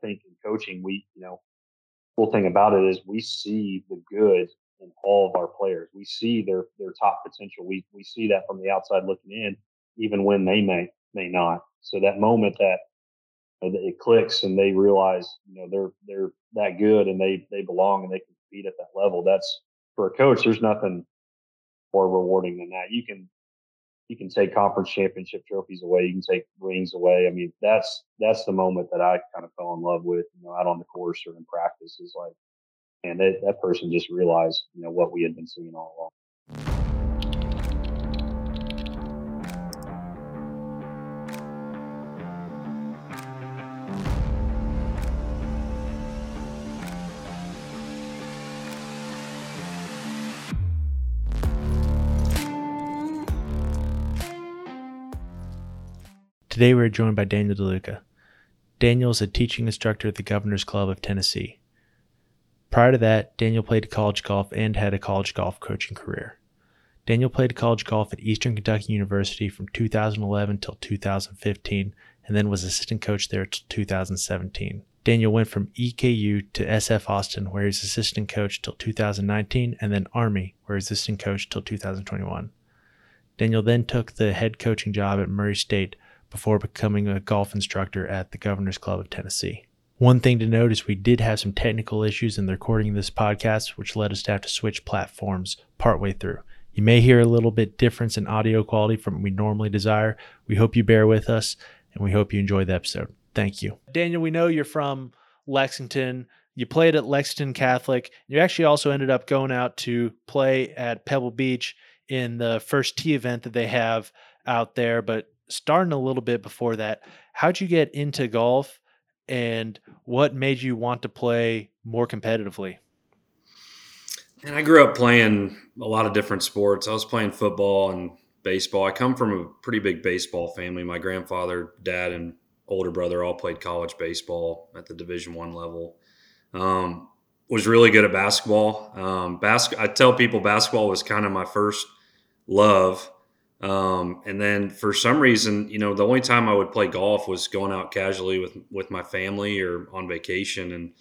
think in coaching, we, you know, cool thing about it is we see the good in all of our players. We see their their top potential. We we see that from the outside looking in, even when they may may not. So that moment that uh, it clicks and they realize, you know, they're they're that good and they they belong and they can compete at that level. That's for a coach. There's nothing more rewarding than that. You can you can take conference championship trophies away. You can take rings away. I mean, that's that's the moment that I kind of fell in love with. You know, out on the course or in practice is like, and that that person just realized, you know, what we had been seeing all along. Today we are joined by Daniel DeLuca. Daniel is a teaching instructor at the Governor's Club of Tennessee. Prior to that, Daniel played college golf and had a college golf coaching career. Daniel played college golf at Eastern Kentucky University from 2011 till 2015 and then was assistant coach there till 2017. Daniel went from EKU to SF Austin, where he was assistant coach till 2019, and then Army, where he was assistant coach till 2021. Daniel then took the head coaching job at Murray State, before becoming a golf instructor at the Governor's Club of Tennessee. One thing to note is we did have some technical issues in the recording of this podcast, which led us to have to switch platforms partway through. You may hear a little bit difference in audio quality from what we normally desire. We hope you bear with us and we hope you enjoy the episode. Thank you. Daniel, we know you're from Lexington. You played at Lexington Catholic. You actually also ended up going out to play at Pebble Beach in the first tee event that they have out there, but starting a little bit before that, how'd you get into golf and what made you want to play more competitively? And I grew up playing a lot of different sports. I was playing football and baseball. I come from a pretty big baseball family. My grandfather, dad, and older brother all played college baseball at the Division One level. Um, was really good at basketball. Um, bas- I tell people basketball was kind of my first love. Um, and then for some reason, you know, the only time I would play golf was going out casually with with my family or on vacation. And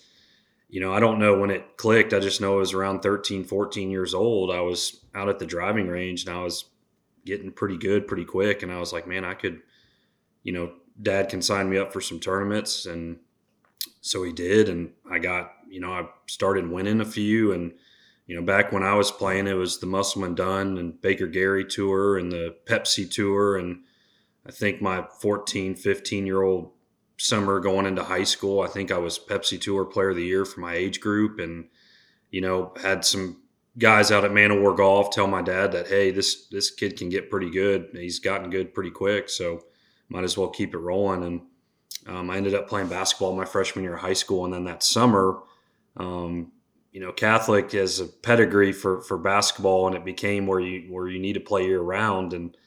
you know, I don't know when it clicked. I just know it was around 13, 14 years old. I was out at the driving range and I was getting pretty good pretty quick. And I was like, man, I could, you know, dad can sign me up for some tournaments. And so he did. And I got, you know, I started winning a few and you know, back when I was playing, it was the Musselman Dunn and Baker Gary tour and the Pepsi tour. And I think my 14, 15 year old summer going into high school, I think I was Pepsi Tour Player of the Year for my age group. And, you know, had some guys out at Man O' War Golf tell my dad that, hey, this, this kid can get pretty good. He's gotten good pretty quick. So might as well keep it rolling. And um, I ended up playing basketball my freshman year of high school. And then that summer, um, you know, Catholic has a pedigree for for basketball, and it became where you where you need to play year round. And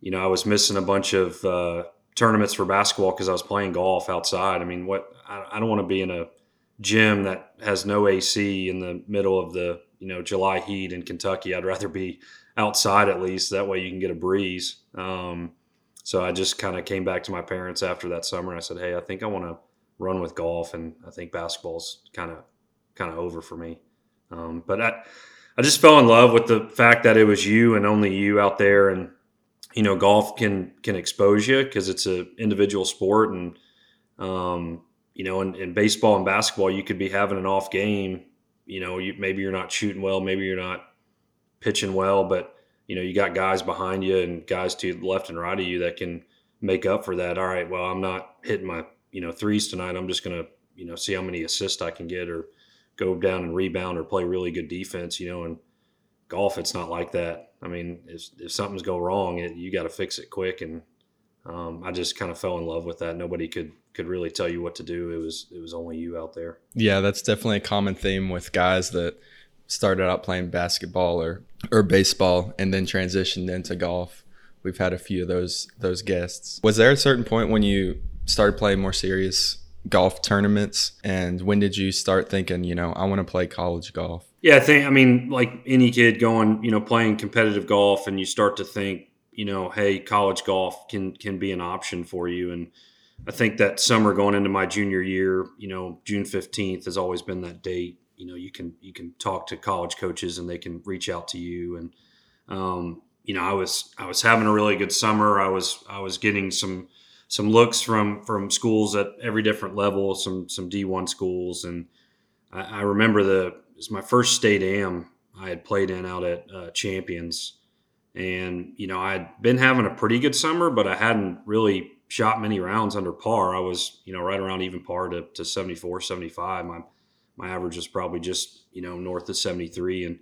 you know, I was missing a bunch of uh, tournaments for basketball because I was playing golf outside. I mean, what I, I don't want to be in a gym that has no AC in the middle of the you know July heat in Kentucky. I'd rather be outside at least. That way you can get a breeze. Um, so I just kind of came back to my parents after that summer. and I said, "Hey, I think I want to run with golf, and I think basketball's kind of kind of over for me. Um, but I, I just fell in love with the fact that it was you and only you out there, and you know, golf can can expose you because it's an individual sport, and um, you know, in, in, baseball and basketball, you could be having an off game. You know, you, maybe you're not shooting well, maybe you're not pitching well, but you know, you got guys behind you and guys to left and right of you that can make up for that. All right, well, I'm not hitting my you know threes tonight. I'm just gonna you know see how many assists I can get or go down and rebound or play really good defense, you know, and golf, it's not like that. I mean, if, if something's go wrong, it, you got to fix it quick. And um, I just kind of fell in love with that. Nobody could, could really tell you what to do. It was, it was only you out there. Yeah. That's definitely a common theme with guys that started out playing basketball or, or baseball and then transitioned into golf. We've had a few of those, those guests. Was there a certain point when you started playing more serious golf tournaments and when did you start thinking you know i want to play college golf yeah i think i mean like any kid going you know playing competitive golf and you start to think you know hey college golf can can be an option for you and I think that summer going into my junior year, you know, June 15th has always been that date. You know, you can you can talk to college coaches and they can reach out to you. And um, you know, I was I was having a really good summer. I was I was getting some some looks from from schools at every different level, some some D1 schools, and I, I remember the it was my first state am I had played in out at uh, Champions, and you know I had been having a pretty good summer, but I hadn't really shot many rounds under par. I was you know right around even par to, to 74, 75. My my average was probably just you know north of 73, and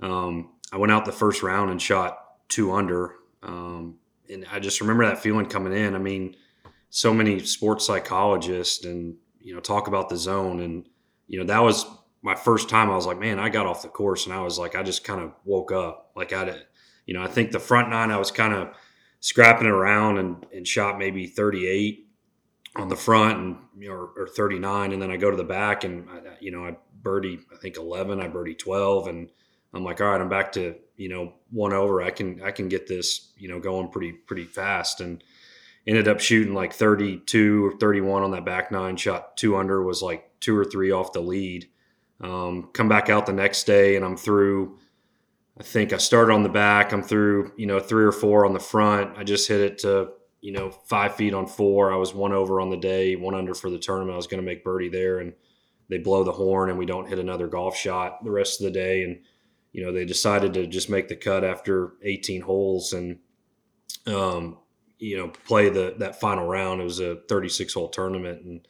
um, I went out the first round and shot two under. Um, and I just remember that feeling coming in. I mean, so many sports psychologists and you know talk about the zone, and you know that was my first time. I was like, man, I got off the course, and I was like, I just kind of woke up. Like I, did, you know, I think the front nine I was kind of scrapping around and, and shot maybe 38 on the front and you know, or, or 39, and then I go to the back and I, you know I birdie I think 11, I birdie 12, and I'm like, all right, I'm back to you know one over. I can I can get this you know going pretty pretty fast and ended up shooting like 32 or 31 on that back nine. Shot two under was like two or three off the lead. Um, come back out the next day and I'm through. I think I started on the back. I'm through you know three or four on the front. I just hit it to you know five feet on four. I was one over on the day, one under for the tournament. I was going to make birdie there and they blow the horn and we don't hit another golf shot the rest of the day and you know, they decided to just make the cut after 18 holes and, um, you know, play the that final round. It was a 36 hole tournament, and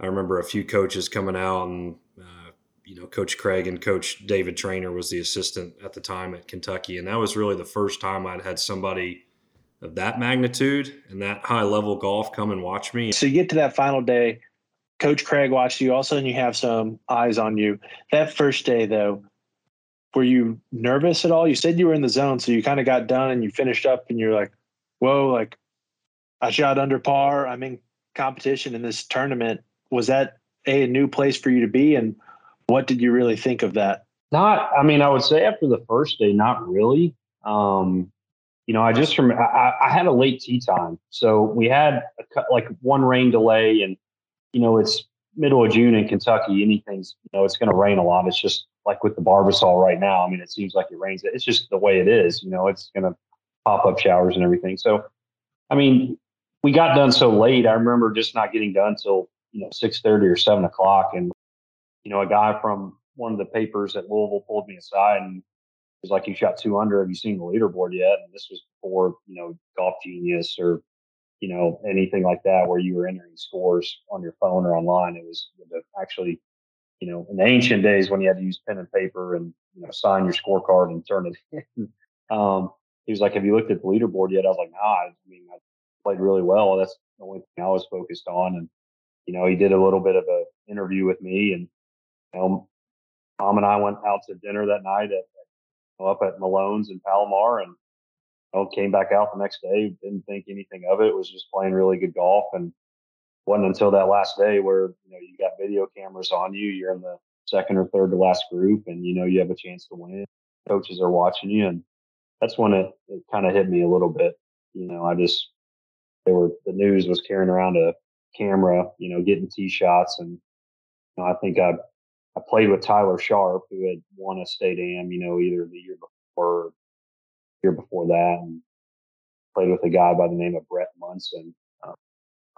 I remember a few coaches coming out, and uh, you know, Coach Craig and Coach David Trainer was the assistant at the time at Kentucky, and that was really the first time I'd had somebody of that magnitude and that high level golf come and watch me. So you get to that final day. Coach Craig watched you. All of a sudden, you have some eyes on you. That first day, though, were you nervous at all? You said you were in the zone, so you kind of got done and you finished up, and you're like, "Whoa!" Like, I shot under par. I'm in competition in this tournament. Was that a, a new place for you to be, and what did you really think of that? Not, I mean, I would say after the first day, not really. Um, you know, I just from I, I, had a late tee time, so we had a, like one rain delay, and you know, it's middle of June in Kentucky. Anything's, you know, it's going to rain a lot. It's just like with the Barbasol right now. I mean, it seems like it rains. It's just the way it is. You know, it's going to pop up showers and everything. So, I mean, we got done so late. I remember just not getting done till you know six thirty or seven o'clock, and you know, a guy from one of the papers at Louisville pulled me aside and was like, "You shot two under. Have you seen the leaderboard yet?" And this was before you know Golf Genius or you know anything like that, where you were entering scores on your phone or online. It was actually you know, in the ancient days when you had to use pen and paper and, you know, sign your scorecard and turn it in. um, he was like, Have you looked at the leaderboard yet? I was like, Nah, I mean, I played really well. That's the only thing I was focused on. And, you know, he did a little bit of a interview with me and, you know, Tom and I went out to dinner that night at, at up at Malone's in Palomar and, know, came back out the next day. Didn't think anything of it. was just playing really good golf and, wasn't until that last day where you know you got video cameras on you. You're in the second or third to last group, and you know you have a chance to win. Coaches are watching you, and that's when it, it kind of hit me a little bit. You know, I just they were the news was carrying around a camera, you know, getting tee shots, and you know, I think I I played with Tyler Sharp, who had won a state am, you know, either the year before, or year before that, and played with a guy by the name of Brett Munson,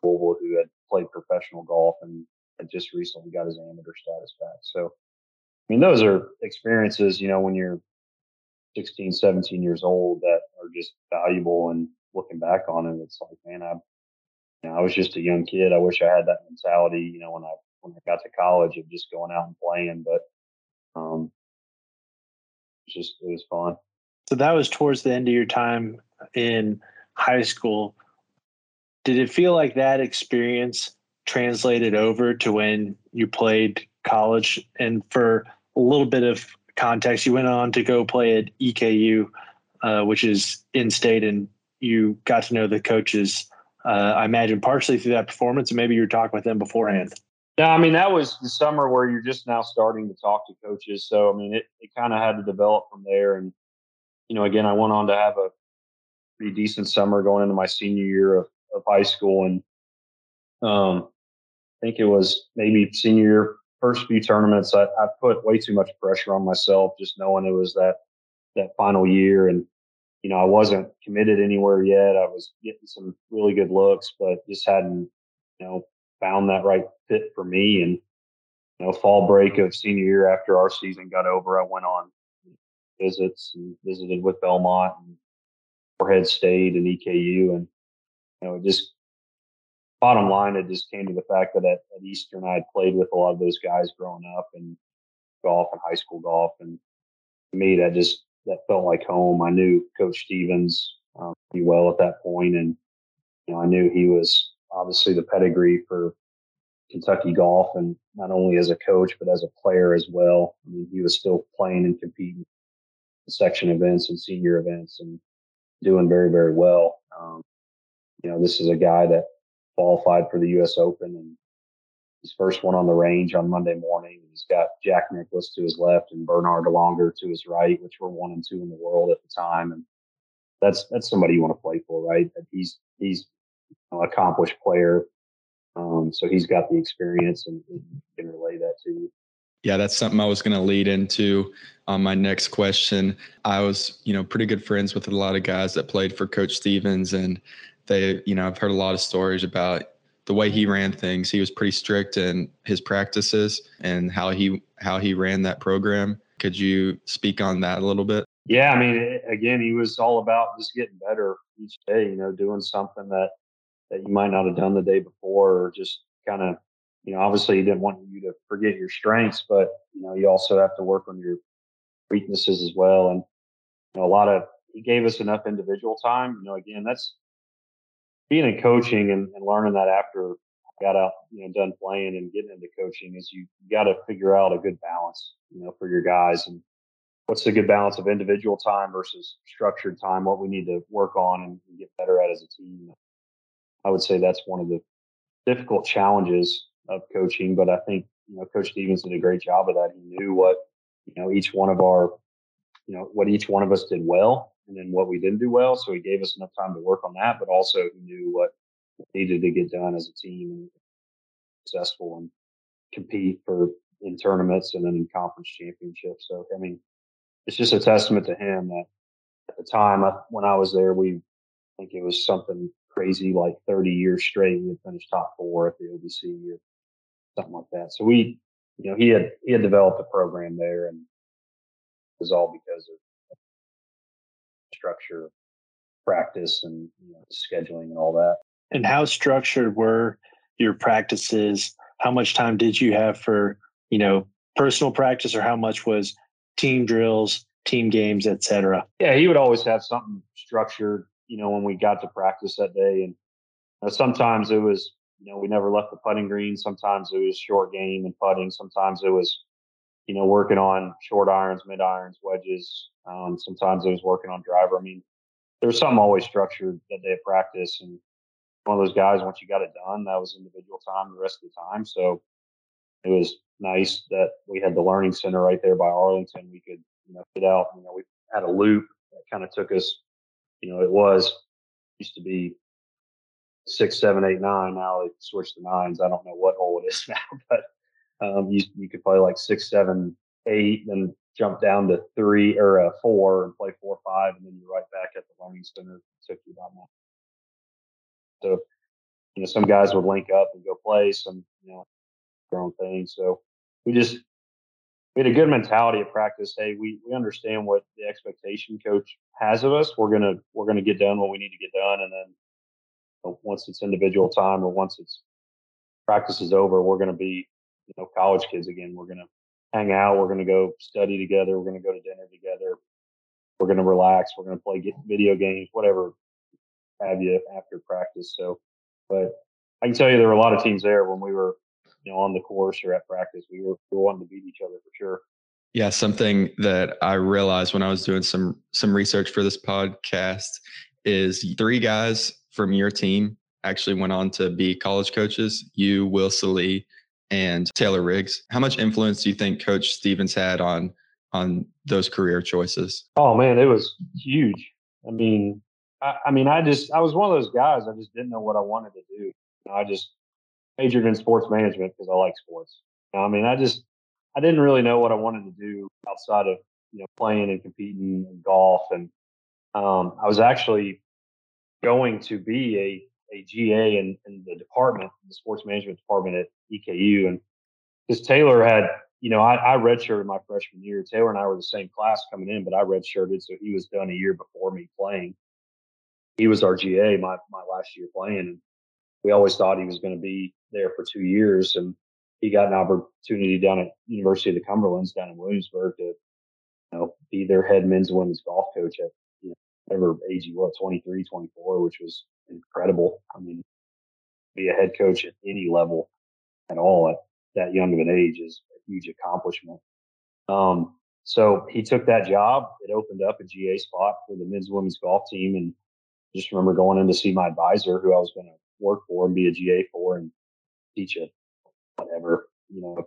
Louisville, who had played professional golf and had just recently got his amateur status back. So, I mean, those are experiences, you know, when you're 16, 17 years old that are just valuable. And looking back on it, it's like, man, I, you know, I was just a young kid. I wish I had that mentality, you know, when I when I got to college of just going out and playing. But um, just it was fun. So that was towards the end of your time in high school did it feel like that experience translated over to when you played college? And for a little bit of context, you went on to go play at EKU, uh, which is in state, and you got to know the coaches. Uh, I imagine partially through that performance, and maybe you were talking with them beforehand. Yeah, I mean that was the summer where you're just now starting to talk to coaches. So I mean it, it kind of had to develop from there. And you know, again, I went on to have a pretty decent summer going into my senior year of of high school. And, Um, I think it was maybe senior year, first few tournaments. I, I put way too much pressure on myself, just knowing it was that that final year, and you know I wasn't committed anywhere yet. I was getting some really good looks, but just hadn't you know found that right fit for me. And you know, fall break of senior year after our season got over, I went on visits and visited with Belmont and Morehead State and EKU, and you know, it just bottom line, it just came to the fact that at, at Eastern, I had played with a lot of those guys growing up and golf and high school golf, and to me, that just that felt like home. I knew Coach Stephens um, pretty well at that point, and you know, I knew he was obviously the pedigree for Kentucky golf, and not only as a coach but as a player as well. I mean, he was still playing and competing in section events and senior events, and doing very very well. Um, you know, this is a guy that qualified for the U.S. Open and his first one on the range on Monday morning. He's got Jack Nicklaus to his left and Bernard Langer to his right, which were one and two in the world at the time. And that's that's somebody you want to play for, right? He's he's an accomplished player, um, so he's got the experience and, and can relay that to you. Yeah, that's something I was going to lead into on my next question. I was, you know, pretty good friends with a lot of guys that played for Coach Stephens, and they, you know, I've heard a lot of stories about the way he ran things. He was pretty strict in his practices and how he how he ran that program. Could you speak on that a little bit? Yeah, I mean, again, he was all about just getting better each day. You know, doing something that that you might not have done the day before, or just kind of, you know, obviously he didn't want you to forget your strengths, but you know, you also have to work on your weaknesses as well. And you know, a lot of he gave us enough individual time. You know, again, that's being in coaching and, and learning that after I got out, you know, done playing and getting into coaching is you, you got to figure out a good balance, you know, for your guys and what's the good balance of individual time versus structured time, what we need to work on and, and get better at as a team. I would say that's one of the difficult challenges of coaching, but I think, you know, Coach Stephens did a great job of that. He knew what, you know, each one of our, you know, what each one of us did well and then what we didn't do well. So he gave us enough time to work on that, but also he knew what needed to get done as a team and successful and compete for in tournaments and then in conference championships. So I mean, it's just a testament to him that at the time I, when I was there, we I think it was something crazy like 30 years straight. We had finished top four at the OVC or something like that. So we, you know, he had he had developed a program there, and it was all because of structure, practice, and you know, scheduling and all that. And how structured were your practices? How much time did you have for you know personal practice, or how much was team drills, team games, etc.? Yeah, he would always have something structured. You know, when we got to practice that day, and sometimes it was you know we never left the putting green. Sometimes it was short game and putting. Sometimes it was you know, working on short irons, mid irons, wedges. Um, sometimes it was working on driver. I mean, there was something always structured that day of practice. And one of those guys, once you got it done, that was individual time the rest of the time. So it was nice that we had the learning center right there by Arlington. We could, you know, get out. You know, we had a loop that kind of took us. You know, it was used to be six, seven, eight, nine. Now they switched to nines. I don't know what hole it is now, but um, you you could play like six, seven, eight, then jump down to three or uh, four and play four, five, and then you're right back at the learning center. Took you about that. So, you know, some guys would link up and go play some, you know, their own thing. So we just we had a good mentality at practice. Hey, we we understand what the expectation coach has of us. We're gonna we're gonna get done what we need to get done, and then Uh, once it's individual time or once it's practice is over, we're gonna be you know college kids again. We're gonna hang out. We're gonna go study together. We're gonna go to dinner together. We're gonna relax. We're gonna play video games, whatever have you after practice. So, but I can tell you there were a lot of teams there when we were you know on the course or at practice. We were we were wanting to beat each other for sure. Yeah, something that I realized when I was doing some some research for this podcast is three guys from your team actually went on to be college coaches. You, Will Sallee, and Taylor Riggs. How much influence do you think Coach Stephens had on on those career choices? Oh man, it was huge. I mean, I, I mean, I just I was one of those guys. I just didn't know what I wanted to do. I just majored in sports management because I like sports. I mean, I just I didn't really know what I wanted to do outside of you know playing and competing in golf, and um, I was actually going to be a a GA in, in the department, the sports management department at EKU, and because Taylor had, you know, I, I redshirted my freshman year. Taylor and I were the same class coming in, but I redshirted, so he was done a year before me playing. He was our GA my my last year playing, and we always thought he was going to be there for two years, and he got an opportunity down at University of the Cumberlands down in Williamsburg to, you know, be their head men's and women's golf coach at whatever age he was, 23, 24, which was incredible. I mean, be a head coach at any level at all at that young of an age is a huge accomplishment. Um, so he took that job. It opened up a GA spot for the men's women's golf team. And just remember going in to see my advisor, who I was going to work for and be a GA for and teach a whatever, you know,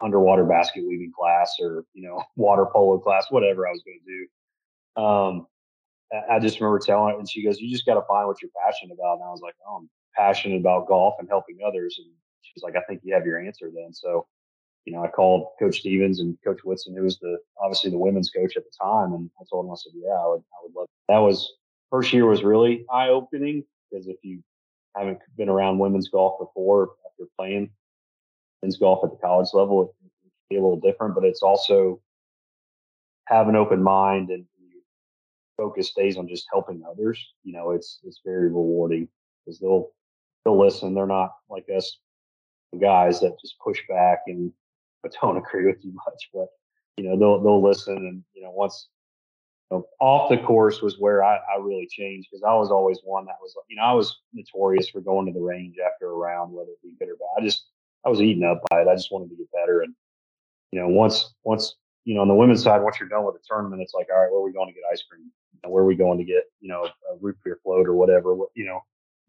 underwater basket weaving class or, you know, water polo class, whatever I was going to do. Um, I just remember telling her, and she goes, "You just got to find what you're passionate about." And I was like, "Oh, I'm passionate about golf and helping others." And she's like, "I think you have your answer then." So, you know, I called Coach Stephens and Coach Whitson, who was the obviously the women's coach at the time, and I told him, I said, "Yeah, I would, I would love." That was first year was really eye opening because if you haven't been around women's golf before after playing men's golf at the college level, it can be a little different, but it's also have an open mind and focus stays on just helping others, you know, it's it's very rewarding because they'll they'll listen. They're not like us guys that just push back and don't agree with you much, but you know they'll they'll listen and you know once you know, off the course was where I, I really changed because I was always one that was you know I was notorious for going to the range after a round whether it be good or bad. I just I was eaten up by it. I just wanted to get better and you know once once you know on the women's side once you're done with the tournament it's like all right where are we going to get ice cream where are we going to get, you know, a root beer float or whatever, you know,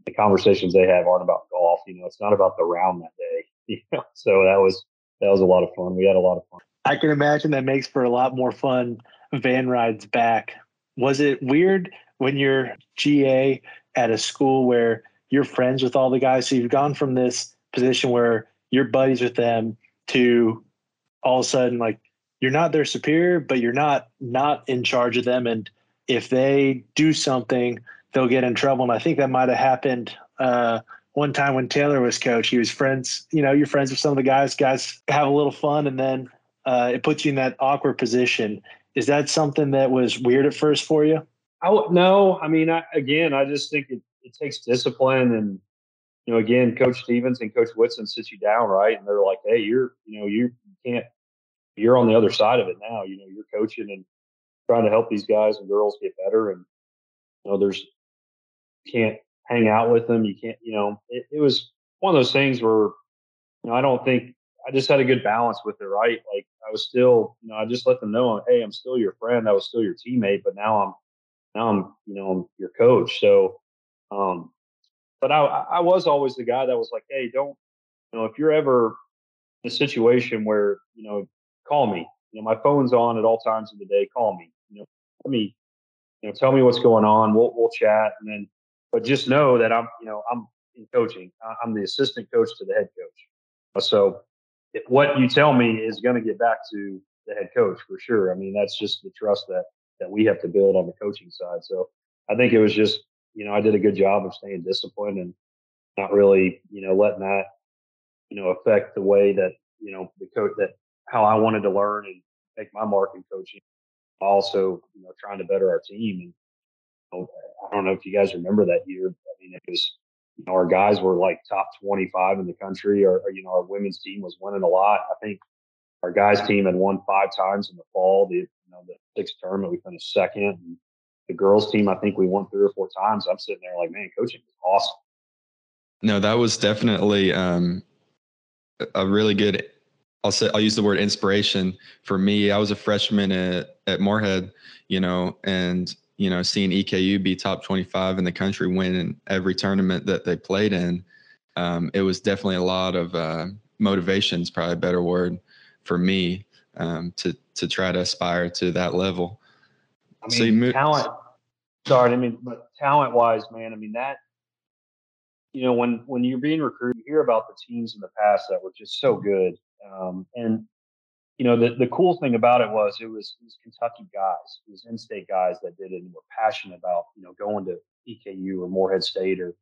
the conversations they have aren't about golf. You know, it's not about the round that day. You know? So that was, that was a lot of fun. We had a lot of fun. I can imagine that makes for a lot more fun van rides back. Was it weird when you're GA at a school where you're friends with all the guys? So you've gone from this position where you're buddies with them to all of a sudden like you're not their superior, but you're not not in charge of them and if they do something, they'll get in trouble. And I think that might have happened uh, one time when Taylor was coach. He was friends, you know, you're friends with some of the guys. Guys have a little fun, and then uh, it puts you in that awkward position. Is that something that was weird at first for you? I no. I mean, I, again, I just think it, it takes discipline and you know, again, Coach Stephens and Coach Whitson sit you down, right? And they're like, hey, you're, you know, you can't, you're on the other side of it now. You know, you're coaching and trying to help these guys and girls get better. And you know, there's can't hang out with them. You can't, you know, it, it was one of those things where you know I don't think I just had a good balance with it. Right, like I was still, you know, I just let them know, hey, I'm still your friend. I was still your teammate, but now I'm now I'm, you know, I'm your coach. So, um, but I I was always the guy that was like, hey, don't, you know, if you're ever in a situation where you know, call me. You know, my phone's on at all times of the day. Call me let me, you know, tell me what's going on. We'll we'll chat, and then, but just know that I'm, you know, I'm in coaching. I'm the assistant coach to the head coach. Uh, so, if what you tell me is going to get back to the head coach for sure. I mean, that's just the trust that that we have to build on the coaching side. So, I think it was just, you know, I did a good job of staying disciplined and not really, you know, letting that, you know, affect the way that, you know, the coach that how I wanted to learn and make my mark in coaching also, you know, trying to better our team. And I don't know if you guys remember that year. I mean, it was, you know, our guys were like top 25 in the country, or, or you know, our women's team was winning a lot. I think our guys team had won five times in the fall. The you know the sixth tournament we finished second. And the girls team, I think we won three or four times. I'm sitting there like, man, coaching is awesome. No, that was definitely um, a really good I'll say I'll use the word inspiration for me. I was a freshman at at Morehead, you know, and you know, seeing EKU be top 25 in the country, win in every tournament that they played in, um, it was definitely a lot of uh, motivation. Is probably a better word for me um, to to try to aspire to that level. I mean, so talent. Sorry, I mean, but talent wise, man, I mean that you know, when when you're being recruited, you hear about the teams in the past that were just so good, um, and you know, the the cool thing about it was it was it was Kentucky guys, it was in-state guys that did it and were passionate about you know going to EKU or Morehead State or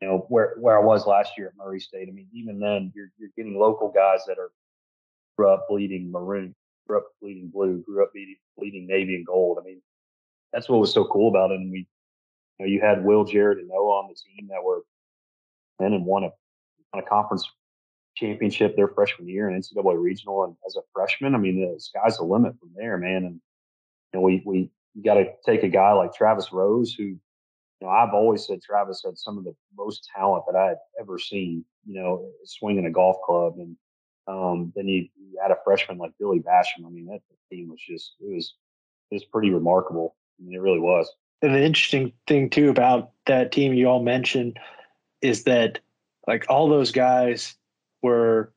you know where where I was last year at Murray State. I mean, even then you're you're getting local guys that are grew up bleeding maroon, grew up bleeding blue, grew up bleeding, bleeding navy and gold. I mean, that's what was so cool about it. And we, you know, you had Will, Jared, and Noah on the team that were then and won a, won a conference championship their freshman year in NCAA regional. And as a freshman, I mean, the sky's the limit from there, man. And you know, we we got to take a guy like Travis Rose, who, you know, I've always said Travis had some of the most talent that I had ever seen. You know, swinging a golf club, and um, then you, you had a freshman like Billy Basham. I mean, that team was just it was it was pretty remarkable. I mean, it really was. And the interesting thing too about that team you all mentioned is that like all those guys were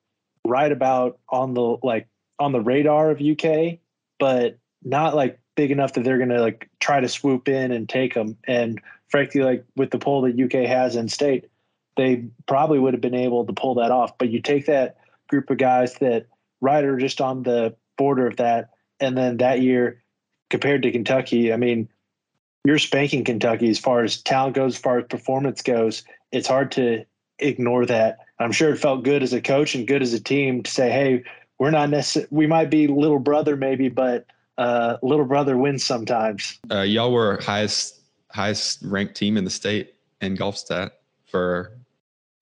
right about on the like on the radar of UK, but not like big enough that they're going to like try to swoop in and take them. And frankly, like with the pull that UK has in state, they probably would have been able to pull that off. But you take that group of guys that right are just on the border of that, and then that year compared to Kentucky, I mean, you're spanking Kentucky as far as talent goes, as far as performance goes. It's hard to ignore that. I'm sure it felt good as a coach and good as a team to say, "Hey, we're not necessarily we might be little brother maybe, but uh, little brother wins sometimes." Uh, y'all were highest highest ranked team in the state in Golfstat for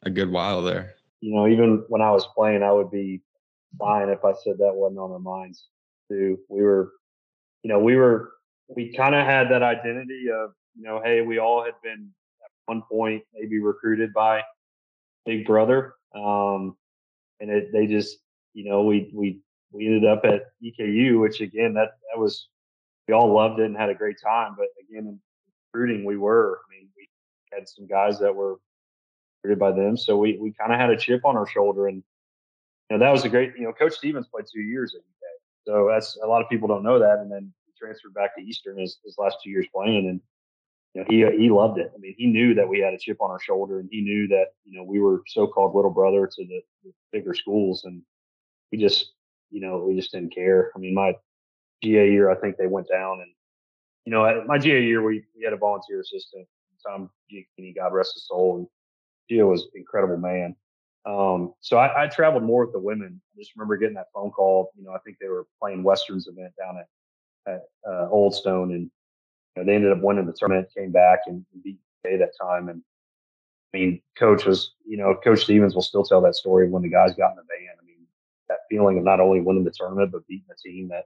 a good while there. You know, even when I was playing, I would be lying if I said that wasn't on our minds too. We were, you know, we were we kind of had that identity of, you know, hey, we all had been at one point maybe recruited by Big Brother, um, and it, they just, you know, we we we ended up at EKU, which again, that that was we all loved it and had a great time. But again, in recruiting, we were. I mean, we had some guys that were recruited by them, so we we kind of had a chip on our shoulder, and you know that was a great. You know, Coach Stephens played two years at UK, so that's a lot of people don't know that. And then he transferred back to Eastern his, his last two years playing, and you know, he he loved it. I mean, he knew that we had a chip on our shoulder, and he knew that you know we were so-called little brother to the, the bigger schools, and we just you know we just didn't care. I mean, my GA year, I think they went down, and you know, my GA year we we had a volunteer assistant, Tom Giacchini, God rest his soul, and Gio was an incredible man. Um, so I, I traveled more with the women. I just remember getting that phone call. You know, I think they were playing Westerns event down at at uh, Olde Stone, and you know, they ended up winning the tournament, came back and beat UK that time. And I mean, coach was, you know, Coach Stephens will still tell that story when the guys got in the van. I mean, that feeling of not only winning the tournament but beating a team that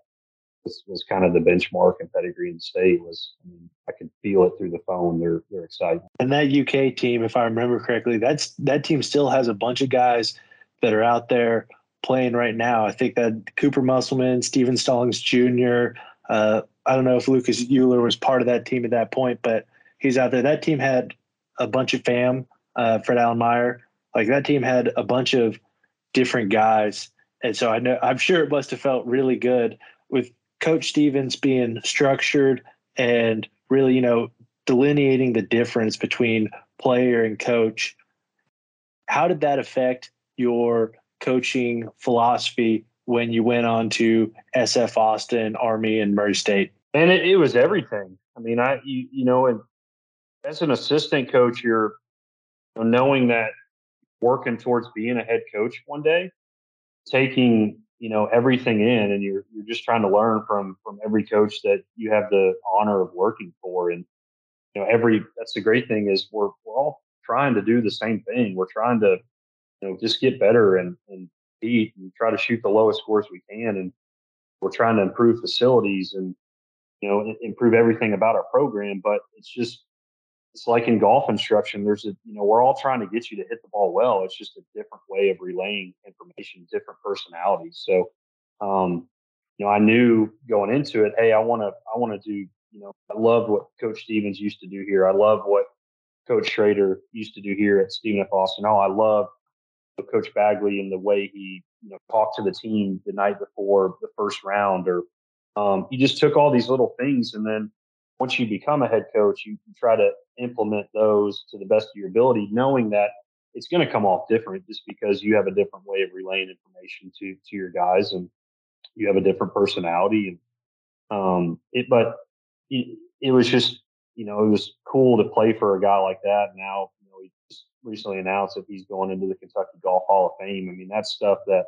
was, was kind of the benchmark and pedigree in the state was. I mean, I could feel it through the phone. They're they're excited. And that UK team, if I remember correctly, that's that team still has a bunch of guys that are out there playing right now. I think that Cooper Musselman, Steven Stallings Jr., uh, I don't know if Lucas Euler was part of that team at that point, but he's out there. That team had a bunch of fam, uh, Fred Allen Meyer. Like that team had a bunch of different guys. And so I know I'm sure it must have felt really good with Coach Stephens being structured and really, you know, delineating the difference between player and coach. How did that affect your coaching philosophy when you went on to SF Austin, Army, and Murray State? And it, it was everything. I mean, I you, you know, and as an assistant coach, you're knowing that working towards being a head coach one day, taking you know everything in, and you're you're just trying to learn from from every coach that you have the honor of working for, and you know every that's the great thing is we're we're all trying to do the same thing. We're trying to you know just get better and and compete and try to shoot the lowest scores we can. And we're trying to improve facilities and, you know, improve everything about our program. But it's just, it's like in golf instruction, there's a, you know, we're all trying to get you to hit the ball well. It's just a different way of relaying information, different personalities. So, um, you know, I knew going into it, hey, I want to, I want to do, you know, I love what Coach Stephens used to do here. I love what Coach Schrader used to do here at Stephen F. Austin. Oh, I love Coach Bagley and the way he you know talked to the team the night before the first round, or um, he just took all these little things, and then once you become a head coach, you, you try to implement those to the best of your ability, knowing that it's going to come off different just because you have a different way of relaying information to to your guys and you have a different personality and um it but it, it was just you know it was cool to play for a guy like that. Now you know he recently announced that he's going into the Kentucky Golf Hall of Fame I mean that's stuff that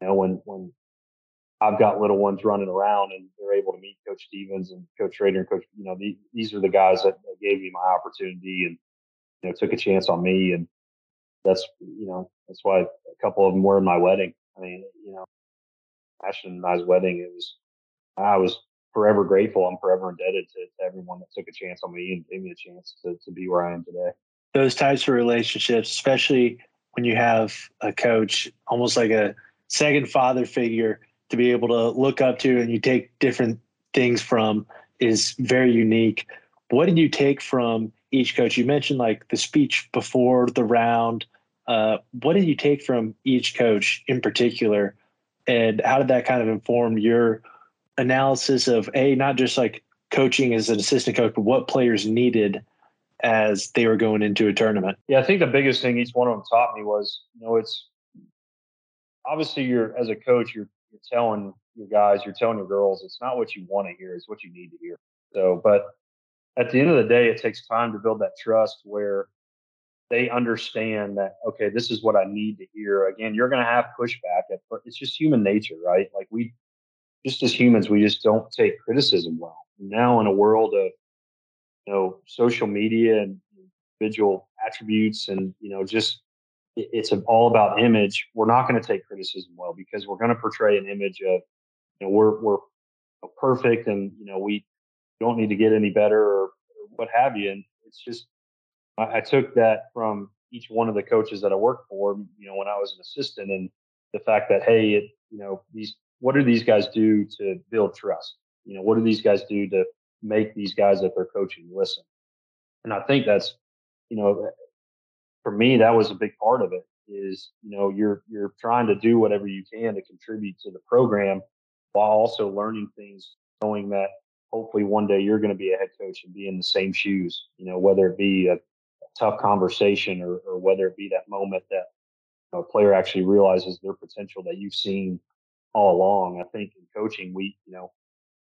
you know when when I've got little ones running around and they're able to meet Coach Stephens and Coach Rader and Coach, you know, the, these are the guys that, that, gave me my opportunity and, you know, took a chance on me. And that's, you know, that's why a couple of them were in my wedding. I mean, you know, Ashton and I's wedding, it was, I was forever grateful. I'm forever indebted to, to everyone that took a chance on me and gave me a chance to, to be where I am today. Those types of relationships, especially when you have a coach, almost like a second father figure to be able to look up to and you take different things from is very unique. What did you take from each coach? You mentioned like the speech before the round. Uh, what did you take from each coach in particular? And how did that kind of inform your analysis of a not just like coaching as an assistant coach, but what players needed as they were going into a tournament? Yeah, I think the biggest thing each one of them taught me was, you know, it's obviously you're as a coach, you're you're telling your guys, you're telling your girls, it's not what you want to hear, it's what you need to hear. So, but at the end of the day, it takes time to build that trust where they understand that okay, this is what I need to hear. Again, you're going to have pushback. At, it's just human nature, right? Like we, just as humans, we just don't take criticism well. Now, in a world of you know social media and individual attributes, and you know just it's all about image. We're not going to take criticism well because we're going to portray an image of, you know, we're we're perfect and you know we don't need to get any better or, what have you. And it's just I, I, took that from each one of the coaches that I worked for, you know, when I was an assistant, and the fact that hey, it, you know, these what do these guys do to build trust? You know, what do these guys do to make these guys that they're coaching listen? And I think that's you know for me, that was a big part of it. Is you know you're you're trying to do whatever you can to contribute to the program while also learning things, knowing that hopefully one day you're going to be a head coach and be in the same shoes. You know, whether it be a, a tough conversation or, or whether it be that moment that you know, a player actually realizes their potential that you've seen all along. I think in coaching, we you know,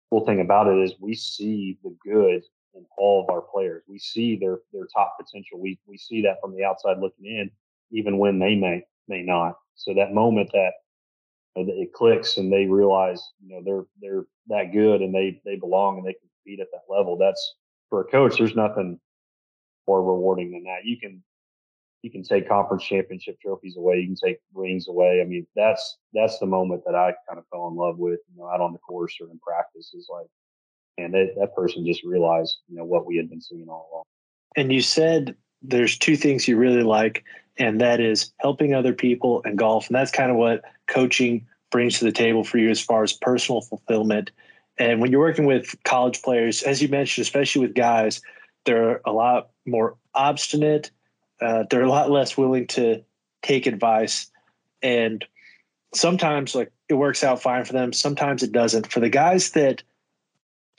cool thing about it is we see the good in all of our players. We see their their top potential. We we see that from the outside looking in, even when they may may not. So that moment that uh, you know, it clicks and they realize you know they're they're that good and they they belong and they can compete at that level. That's for a coach. There's nothing more rewarding than that. You can you can take conference championship trophies away. You can take rings away. I mean, that's that's the moment that I kind of fell in love with. You know, out on the course or in practice is like and that, that person just realized, you know, what we had been seeing all along. And you said there's two things you really like, and that is helping other people and golf. And that's kind of what coaching brings to the table for you as far as personal fulfillment. And when you're working with college players, as you mentioned, especially with guys, they're a lot more obstinate. Uh, they're a lot less willing to take advice. And sometimes, like, it works out fine for them. Sometimes it doesn't. For the guys that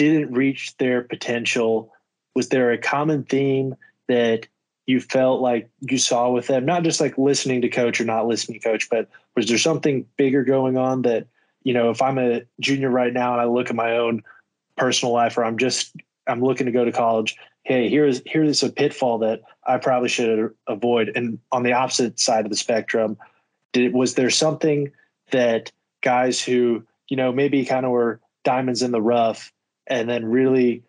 didn't reach their potential? Was there a common theme that you felt like you saw with them? Not just like listening to coach or not listening to coach, but was there something bigger going on that, you know, if I'm a junior right now and I look at my own personal life or I'm just I'm looking to go to college, hey, here's here's a pitfall that I probably should avoid. And on the opposite side of the spectrum, did was there something that guys who, you know, maybe kind of were diamonds in the rough and then really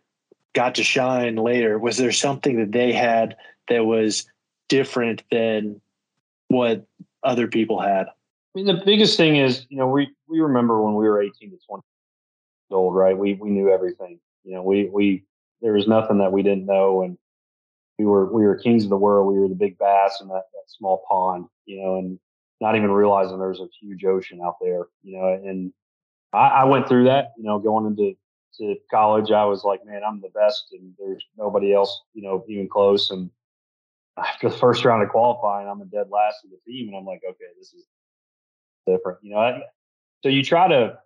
got to shine later? Was there something that they had that was different than what other people had? I mean, the biggest thing is, you know, we, we remember when we were 18 to 20 years old, right? We, we knew everything. You know, we, we, there was nothing that we didn't know. And we were, we were kings of the world. We were the big bass in that, that small pond, you know, and not even realizing there's a huge ocean out there, you know, and I, I went through that, you know, going into to college, I was like, man, I'm the best, and there's nobody else, you know, even close. And after the first round of qualifying, I'm a dead last of the team, and I'm like, okay, this is different, you know. So you try to,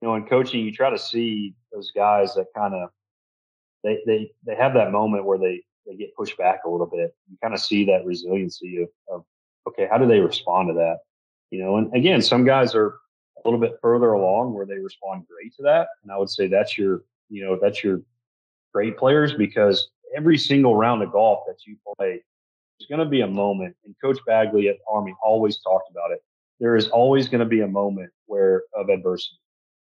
you know, in coaching, you try to see those guys that kind of they they they have that moment where they they get pushed back a little bit. You kind of see that resiliency of, of okay, how do they respond to that? You know, and again, some guys are a little bit further along where they respond great to that, and I would say that's your you know that's your great players because every single round of golf that you play, there's going to be a moment, and Coach Bagley at Army always talked about it. There is always going to be a moment where of adversity,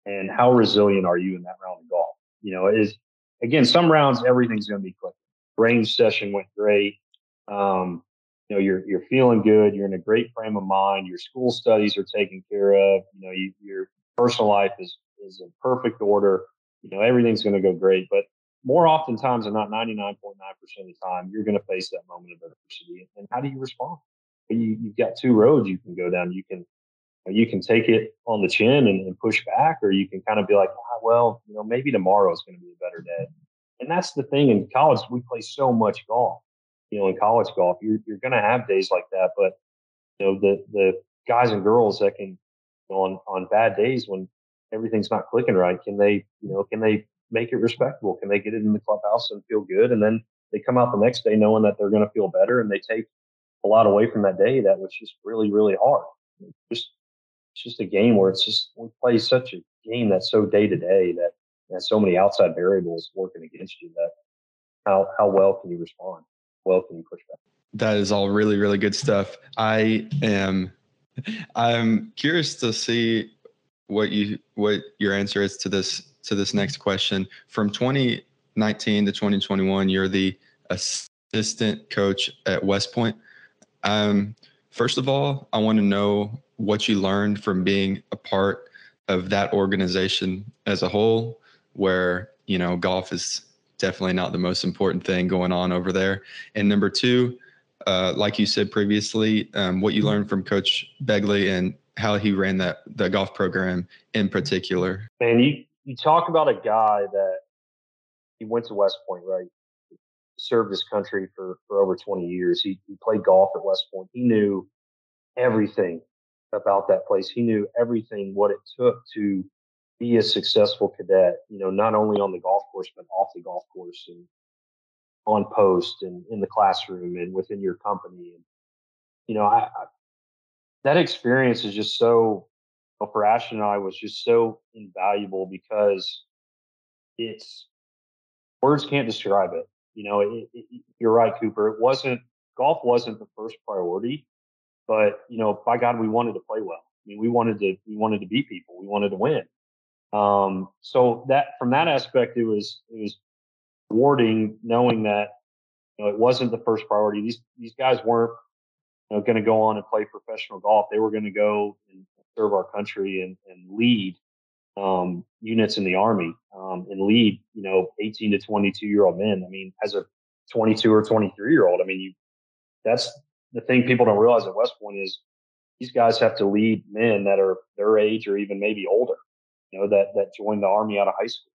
and how resilient are you in that round of golf? You know, is again some rounds everything's going to be clicking. Range session went great. Um, you know, you're you're feeling good. You're in a great frame of mind. Your school studies are taken care of. You know, you, your personal life is is in perfect order. You know, everything's going to go great. But more oftentimes than not, 99.9% of the time, you're going to face that moment of adversity. And how do you respond? You, you've got two roads you can go down. You can you can take it on the chin and, and push back, or you can kind of be like, ah, well, you know, maybe tomorrow is going to be a better day. And that's the thing in college, we play so much golf. You know, in college golf, you're, you're going to have days like that. But, you know, the, the guys and girls that can, you know, on, on bad days when everything's not clicking right, can they, you know, can they make it respectable? Can they get it in the clubhouse and feel good? And then they come out the next day knowing that they're going to feel better and they take a lot away from that day that was just really, really hard. Just it's just a game where it's just we play such a game that's so day to day that has so many outside variables working against you that how how well can you respond? Well can you push back? That is all really really good stuff. I am I'm curious to see what you what your answer is to this to this next question. From 2019 to 2021, you're the assistant coach at West Point. Um, first of all, I want to know what you learned from being a part of that organization as a whole, where, you know, golf is definitely not the most important thing going on over there. And number two, uh, like you said previously, um, what you learned from Coach Begley and how he ran that the golf program in particular. Man, you you talk about a guy that he went to West Point, right? Served his country for for over 20 years. He he played golf at West Point. He knew everything about that place. He knew everything what it took to be a successful cadet, you know, not only on the golf course, but off the golf course and on post and in the classroom and within your company. And, you know, I, I that experience is just so, well, for Ashton and I was just so invaluable because it's words can't describe it. You know, it, it, you're right, Cooper. It wasn't golf wasn't the first priority, but you know, by God, we wanted to play well. I mean, we wanted to we wanted to beat people. We wanted to win. Um, so that from that aspect, it was it was rewarding knowing that you know it wasn't the first priority. These these guys weren't you know, going to go on and play professional golf. They were going to go and serve our country and, and lead um, units in the army um, and lead you know 18 to 22 year old men. I mean, as a 22 or 23 year old, I mean, you that's the thing people don't realize at West Point is these guys have to lead men that are their age or even maybe older, know, that that joined the army out of high school.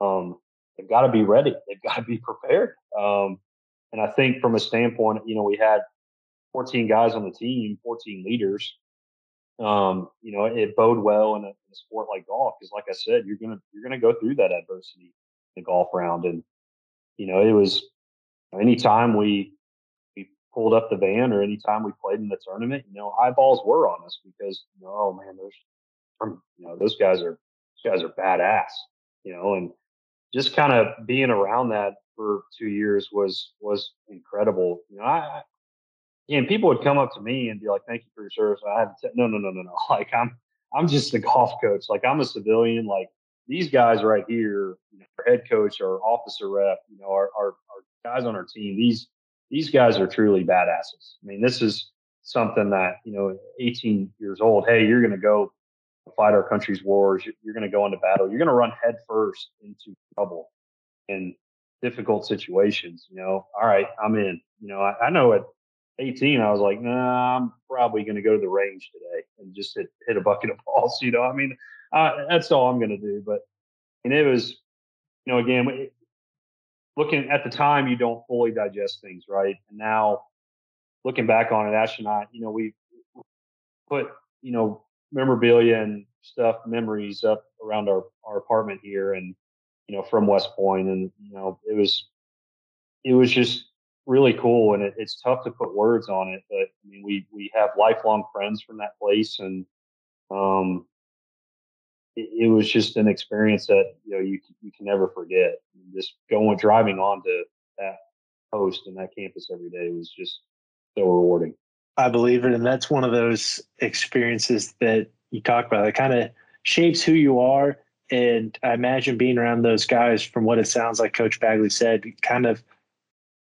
Um, they've got to be ready. They've got to be prepared. Um, and I think from a standpoint, you know, we had 14 guys on the team, 14 leaders. Um, you know, it bode well in a, in a sport like golf because, like I said, you're gonna you're gonna go through that adversity in the golf round, and you know, it was anytime we pulled up the van or anytime we played in the tournament, you know, eyeballs were on us because, you know, oh man, those, you know, those guys are, those guys are badass, you know, and just kind of being around that for two years was, was incredible. You know, I, and people would come up to me and be like, thank you for your service. I had to, no, no, no, no, no. Like I'm, I'm just a golf coach. Like I'm a civilian. Like these guys right here, you know, head coach or officer rep, you know, our, our, our guys on our team, these, these guys are truly badasses. I mean, this is something that, you know, 18 years old, hey, you're going to go fight our country's wars. You're going to go into battle. You're going to run headfirst into trouble in difficult situations. You know, all right, I'm in. You know, I, I know at 18, I was like, nah, I'm probably going to go to the range today and just hit, hit a bucket of balls. You know, I mean, that's all I'm going to do. But, and it was, you know, again, it, looking at the time, you don't fully digest things, right? And now, looking back on it, Ash and I, you know, we put, you know, memorabilia and stuff, memories up around our, our apartment here and, you know, from West Point. And, you know, it was, it was just really cool, and it, it's tough to put words on it. But I mean, we we have lifelong friends from that place, and um, it, it was just an experience that you know you you can never forget. Just going driving onto that post and that campus every day was just so rewarding. I believe it, and that's one of those experiences that you talk about. It kind of shapes who you are, and I imagine being around those guys, from what it sounds like, Coach Bagley said, kind of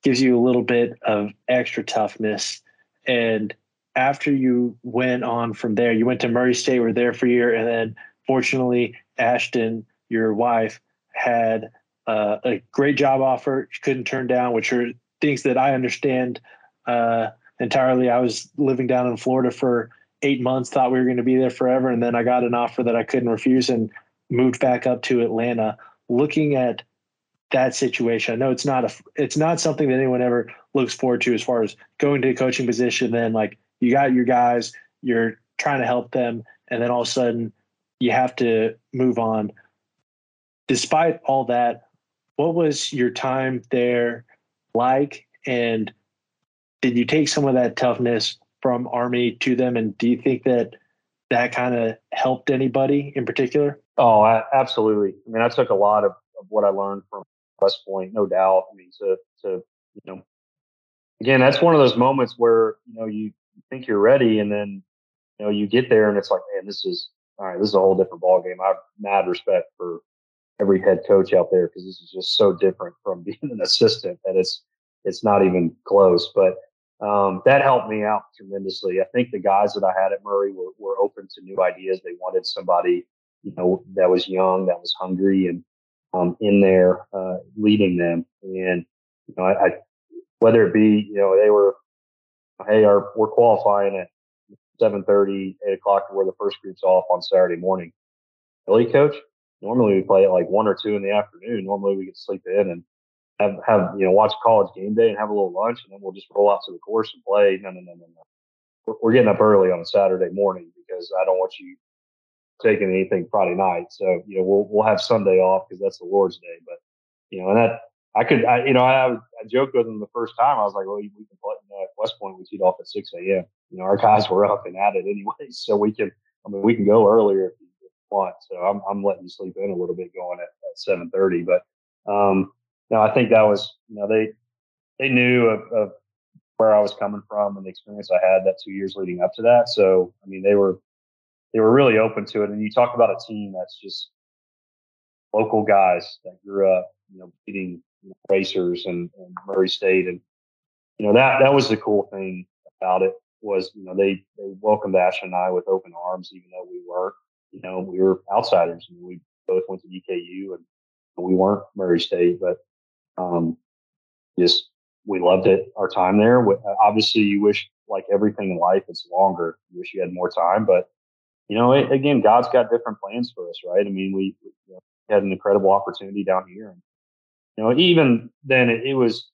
gives you a little bit of extra toughness. And after you went on from there, you went to Murray State, were there for a year, and then fortunately, Ashton, your wife, had uh, a great job offer she couldn't turn down, which are things that I understand uh, entirely. I was living down in Florida for eight months, thought we were going to be there forever, and then I got an offer that I couldn't refuse and moved back up to Atlanta. Looking at that situation, I know it's not a it's not something that anyone ever looks forward to as far as going to a coaching position. Then like you got your guys, you're trying to help them, and then all of a sudden you have to move on. Despite all that, what was your time there like? And did you take some of that toughness from Army to them? And do you think that that kind of helped anybody in particular? Oh, absolutely. I mean, I took a lot of, of what I learned from West Point, no doubt. I mean, to, to, you know, again, that's one of those moments where, you know, you think you're ready and then, you know, you get there and it's like, man, this is, all right, this is a whole different ball game. I have mad respect for every head coach out there because this is just so different from being an assistant that it's it's not even close. But um, that helped me out tremendously. I think the guys that I had at Murray were, were open to new ideas. They wanted somebody, you know, that was young, that was hungry, and um, in there uh, leading them. And you know, I, I, whether it be, you know, they were, hey, our, we're qualifying at 7:30, 8 o'clock, where the first group's off on Saturday morning. Really, coach? Normally we play at like one or two in the afternoon. Normally we to sleep in and have have you know watch college game day and have a little lunch, and then we'll just roll out to the course and play. No, no, no, no, no. We're, we're getting up early on a Saturday morning because I don't want you taking anything Friday night. So you know we'll we'll have Sunday off because that's the Lord's Day. But you know, and that I could, I, you know, I, I joked with them the first time. I was like, well, we can play, you know, at West Point, we teed off at 6 a.m. You know, our guys were up and at it anyway. So we can, I mean, we can go earlier if you, want. So I'm, I'm letting you sleep in a little bit going at, at 730. But, um, no, I think that was, you know, they, they knew of, of where I was coming from and the experience I had that two years leading up to that. So, I mean, they were, they were really open to it. And you talk about a team that's just local guys that grew up, you know, beating you know, racers and, and Murray State. And, you know, that, that was the cool thing about it was, you know, they, they welcomed Ash and I with open arms, even though we were, you know, we were outsiders. I mean, we both went to EKU and we weren't Murray State, but, um, just, we loved it, our time there. Obviously you wish like everything in life, it's longer. You wish you had more time, but you know, it, again, God's got different plans for us, right? I mean, we, we you know, had an incredible opportunity down here and, you know, even then it, it was,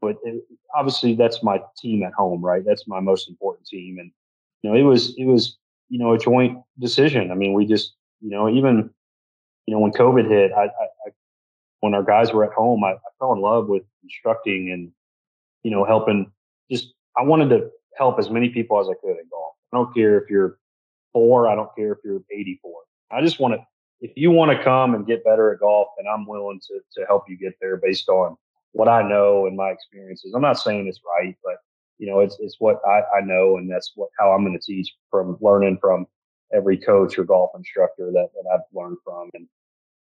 but it, obviously that's my team at home, right? That's my most important team. And, you know, it was, it was, you know, a joint decision. I mean, we just, you know, even, you know, when COVID hit, I, I, I when our guys were at home, I, I fell in love with instructing and, you know, helping just, I wanted to help as many people as I could in golf. I don't care if you're four. I don't care if you're 84. I just want to if you want to come and get better at golf, then I'm willing to to help you get there based on what I know and my experiences. I'm not saying it's right, but you know, it's it's what I, I know, and that's what how I'm going to teach from learning from every coach or golf instructor that, that I've learned from. And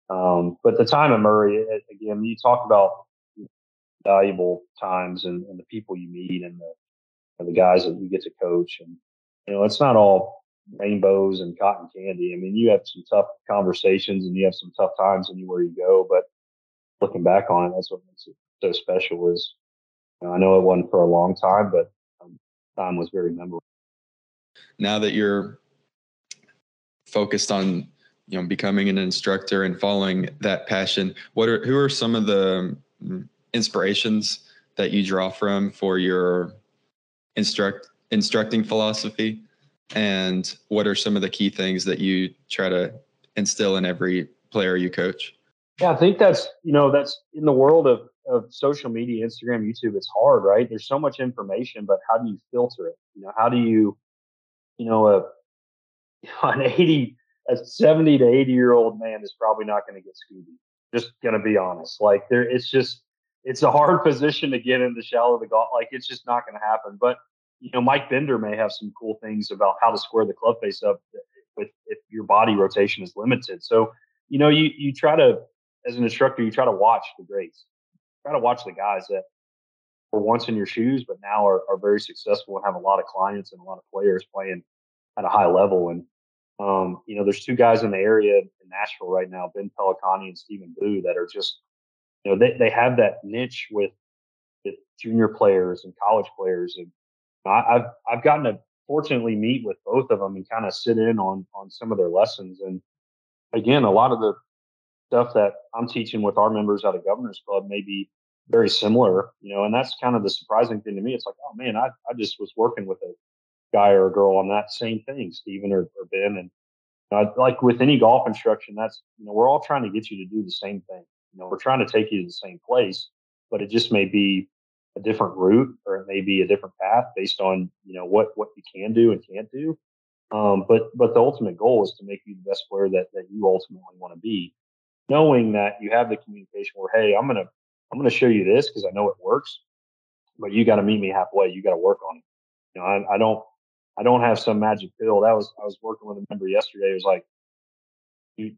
um, but the time at Murray, again, you talk about valuable times and, and the people you meet and the and the guys that you get to coach, and you know, it's not all rainbows and cotton candy. I mean, you have some tough conversations and you have some tough times anywhere you go, but looking back on it, that's what makes it so special is, you know, I know it wasn't for a long time, but um, time was very memorable. Now that you're focused on, you know, becoming an instructor and following that passion, what are, who are some of the inspirations that you draw from for your instruct instructing philosophy? and what are some of the key things that you try to instill in every player you coach? Yeah, I think that's you know that's in the world of of social media, Instagram, YouTube, it's hard, right? There's so much information, but how do you filter it? You know, how do you, you know, uh, a an 80, a 70 to 80 year old man is probably not going to get Scooby. Just going to be honest. Like there, it's just, it's a hard position to get in the shallow of the golf. Like it's just not going to happen. But you know, Mike Bender may have some cool things about how to square the club face up with if your body rotation is limited. So, you know, you you try to as an instructor, you try to watch the greats. Try to watch the guys that were once in your shoes, but now are, are very successful and have a lot of clients and a lot of players playing at a high level. And um, you know, there's two guys in the area in Nashville right now, Ben Pellicani and Stephen Boo, that are just, you know, they, they have that niche with, with junior players and college players. And I, I've I've gotten to fortunately meet with both of them and kind of sit in on on some of their lessons. And again, a lot of the stuff that I'm teaching with our members at a Governors Club may be very similar, you know, and that's kind of the surprising thing to me. It's like, oh man, I, I just was working with a guy or a girl on that same thing, Stephen or, or Ben. And uh, like with any golf instruction, that's, you know, we're all trying to get you to do the same thing. You know, we're trying to take you to the same place, but it just may be a different route or it may be a different path based on, you know, what, what you can do and can't do. Um, but, but the ultimate goal is to make you the best player that, that you ultimately want to be, knowing that you have the communication where, Hey, I'm going to, I'm going to show you this because I know it works, but you got to meet me halfway. You got to work on it. You know, I, I don't, I don't have some magic pill. That was I was working with a member yesterday. It was like,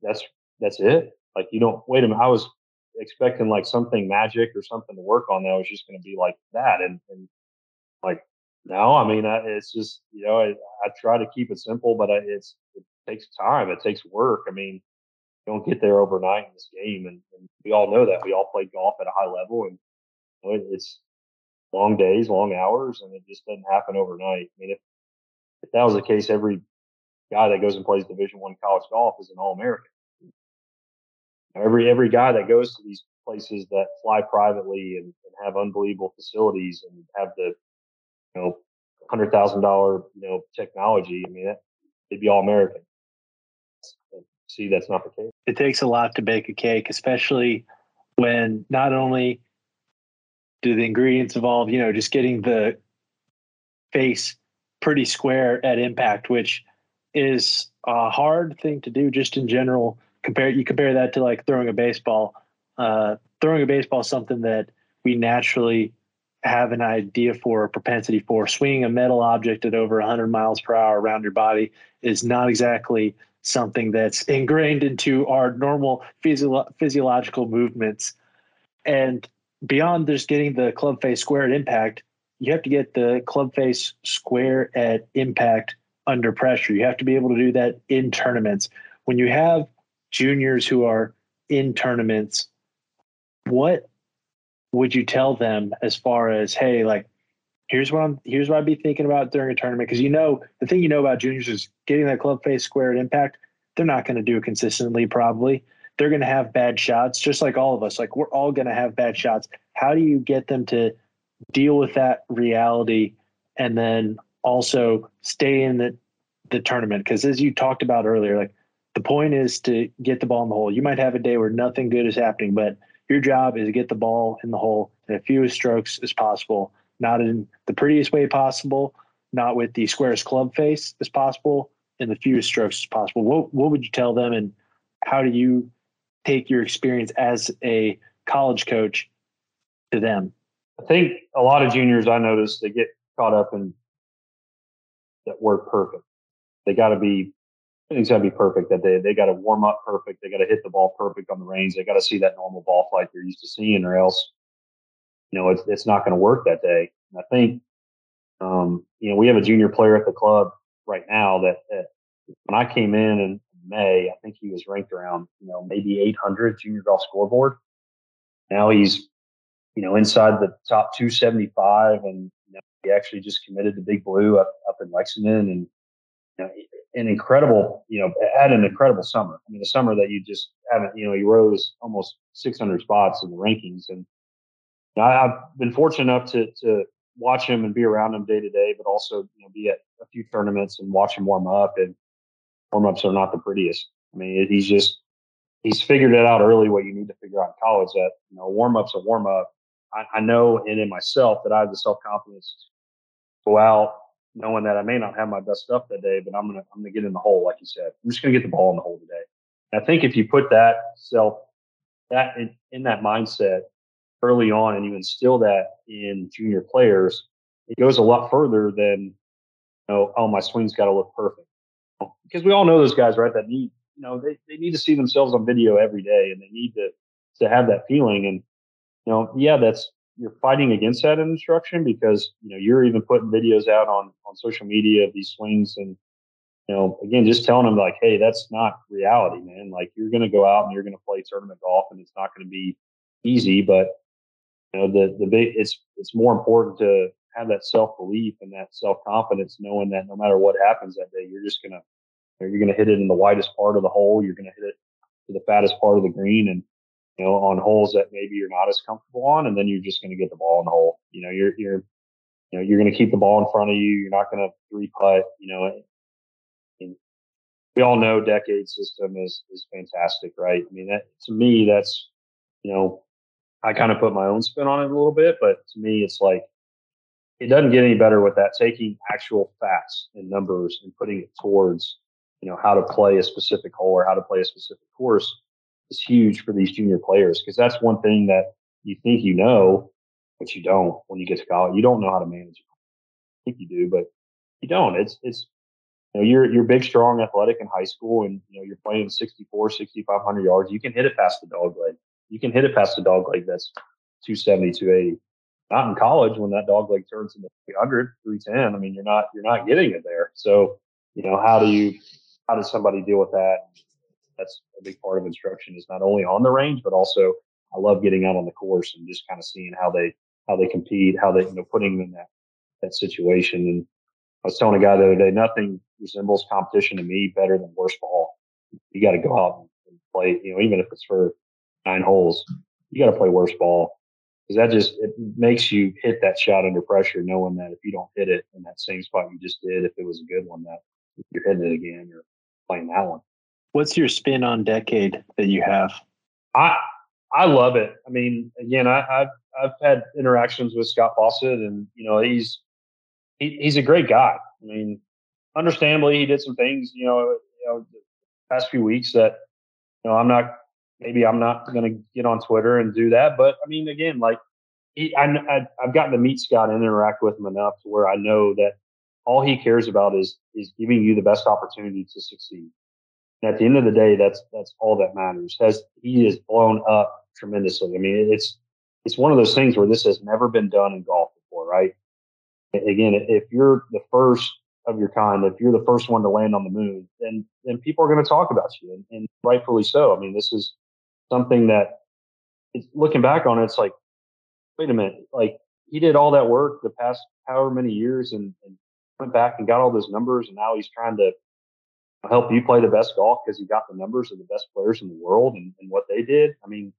that's that's it. Like you don't wait a minute. I was expecting like something magic or something to work on that was just going to be like that, and and like no, I mean I, it's just you know I, I try to keep it simple, but I, it's it takes time. It takes work. I mean, you don't get there overnight in this game, and, and we all know that. We all play golf at a high level, and you know, it's long days, long hours, and it just doesn't happen overnight. I mean, if if that was the case, every guy that goes and plays Division One college golf is an All American. Every every guy that goes to these places that fly privately and, and have unbelievable facilities and have the you know hundred thousand dollar you know technology. I mean, that, they'd be all American. See, that's not the case. It takes a lot to bake a cake, especially when not only do the ingredients involve, you know, just getting the face pretty square at impact, which is a hard thing to do just in general. Compare you compare that to like throwing a baseball. Uh, throwing a baseball is something that we naturally have an idea for, a propensity for. Swinging a metal object at over 100 miles per hour around your body is not exactly something that's ingrained into our normal physio- physiological movements. And beyond just getting the club face square at impact, you have to get the club face square at impact under pressure. You have to be able to do that in tournaments. When you have juniors who are in tournaments, what would you tell them as far as, hey, like, here's what I'm here's what I'd be thinking about during a tournament? Because you know the thing you know about juniors is getting that club face square at impact, they're not going to do it consistently, probably. They're going to have bad shots, just like all of us. Like we're all going to have bad shots. How do you get them to deal with that reality and then also stay in the the tournament. Because as you talked about earlier like the point is to get the ball in the hole. You might have a day where nothing good is happening but your job is to get the ball in the hole in as few strokes as possible. Not in the prettiest way possible not with the squarest club face as possible in the fewest strokes as possible. What, what would you tell them and how do you take your experience as a college coach to them I think a lot of juniors I notice they get caught up in that word perfect. They got to be things got to be perfect that day. They got to warm up perfect. They got to hit the ball perfect on the range. They got to see that normal ball flight they're used to seeing, or else, you know, it's it's not going to work that day. And I think, um, you know, we have a junior player at the club right now that, that when I came in in May, I think he was ranked around, you know, maybe 800 junior golf scoreboard. Now he's you know, inside the top 275. And you know, he actually just committed to Big Blue up, up in Lexington and you know, an incredible, you know, had an incredible summer. I mean, the summer that you just haven't, you know, he rose almost 600 spots in the rankings. And you know, I've been fortunate enough to, to watch him and be around him day to day, but also, you know, be at a few tournaments and watch him warm up. And warm ups are not the prettiest. I mean, he's just, he's figured it out early what you need to figure out in college that, you know, warm up's a warm up I, I know and in myself that I have the self confidence to go out knowing that I may not have my best stuff that day, but I'm gonna I'm gonna get in the hole, like you said. I'm just gonna get the ball in the hole today. And I think if you put that self that in, in that mindset early on and you instill that in junior players, it goes a lot further than you know, oh my swing's gotta look perfect. Because we all know those guys, right, that need you know, they, they need to see themselves on video every day and they need to to have that feeling. And you know, yeah, that's you're fighting against that in instruction because you know you're even putting videos out on on social media of these swings and you know again just telling them like hey that's not reality man. Like you're going to go out and you're going to play tournament golf and it's not going to be easy but you know the the big it's it's more important to have that self belief and that self confidence knowing that no matter what happens that day you're just going to you're going to hit it in the widest part of the hole you're going to hit it to the fattest part of the green and you know, on holes that maybe you're not as comfortable on, and then you're just going to get the ball in the hole. You know, you're you're you know you're going to keep the ball in front of you. You're not going to three putt. You know, and we all know DECADE system is is fantastic, right? I mean, that to me, that's you know, I kind of put my own spin on it a little bit, but to me, it's like it doesn't get any better with that. Taking actual facts and numbers and putting it towards you know how to play a specific hole or how to play a specific course is huge for these junior players because that's one thing that you think you know, but you don't when you get to college. You don't know how to manage. I think you do, but you don't. It's it's you know you're you're big, strong, athletic in high school, and you know you're playing 64, 6500 yards. You can hit it past the dog leg. You can hit it past the dog leg that's 270, 280. Not in college when that dog leg turns into 300, 310. I mean, you're not you're not getting it there. So you know how do you how does somebody deal with that? That's a big part of instruction is not only on the range, but also I love getting out on the course and just kind of seeing how they how they compete, how they you know putting them in that that situation. And I was telling a guy the other day, nothing resembles competition to me better than worst ball. You got to go out and play, you know, even if it's for nine holes, you got to play worst ball because that just it makes you hit that shot under pressure, knowing that if you don't hit it in that same spot you just did, if it was a good one, that you're hitting it again, you're playing that one. What's your spin on DECADE that you have? I I love it. I mean, again, I, have I've had interactions with Scott Fawcett, and you know he's he, he's a great guy. I mean, understandably, he did some things, you know, you know, the past few weeks that you know I'm not maybe I'm not going to get on Twitter and do that, but I mean, again, like he, I, I I've gotten to meet Scott and interact with him enough to where I know that all he cares about is is giving you the best opportunity to succeed. At the end of the day, that's that's all that matters. Has he is blown up tremendously. I mean, it's it's one of those things where this has never been done in golf before, right? Again, if you're the first of your kind, if you're the first one to land on the moon, then then people are going to talk about you, and, and rightfully so. I mean, this is something that it's, looking back on it, it's like, wait a minute, like he did all that work the past however many years, and, and went back and got all those numbers, and now he's trying to help you play the best golf because you got the numbers of the best players in the world and, and what they did. I mean,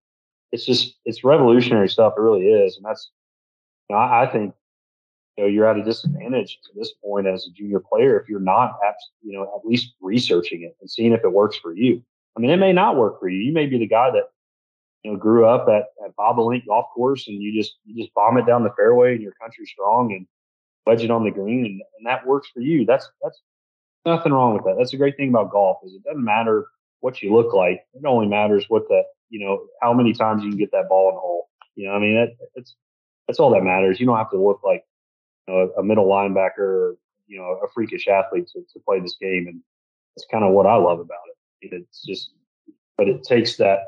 it's just it's revolutionary stuff. It really is, and that's you know, I, I think you know you're at a disadvantage to this point as a junior player if you're not at you know at least researching it and seeing if it works for you. I mean, it may not work for you. You may be the guy that you know grew up at at Bobolink Golf Course and you just you just bomb it down the fairway and your country strong and wedge it on the green and, and that works for you. That's that's nothing wrong with that. That's a great thing about golf is it doesn't matter what you look like. It only matters what the you know how many times you can get that ball in the hole. You know, I mean that, that's that's all that matters. You don't have to look like you know, a middle linebacker or you know a freakish athlete to, to play this game, and that's kind of what I love about it. It's just, but it takes that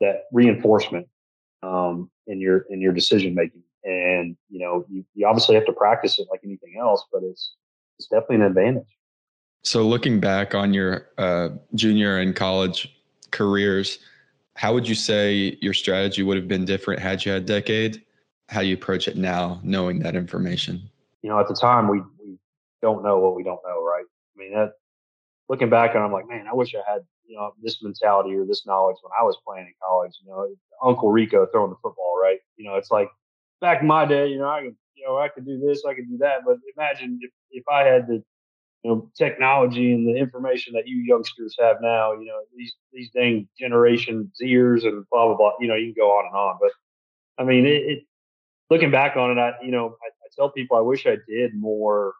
that reinforcement um, in your in your decision making, and you know you, you obviously have to practice it like anything else, but it's it's definitely an advantage. So, looking back on your uh, junior and college careers, how would you say your strategy would have been different had you had a DECADE? How you approach it now, knowing that information? You know, at the time, we, we don't know what we don't know, right? I mean, that, looking back, and I'm like, man, I wish I had you know this mentality or this knowledge when I was playing in college. You know, Uncle Rico throwing the football, right? You know, it's like back in my day, you know, I could you know I could do this, I could do that, but imagine if if I had the you know, technology and the information that you youngsters have now, you know, these these dang generation Zers and blah blah blah. You know, you can go on and on, but I mean, it, it looking back on it, I you know I, I tell people I wish I did more,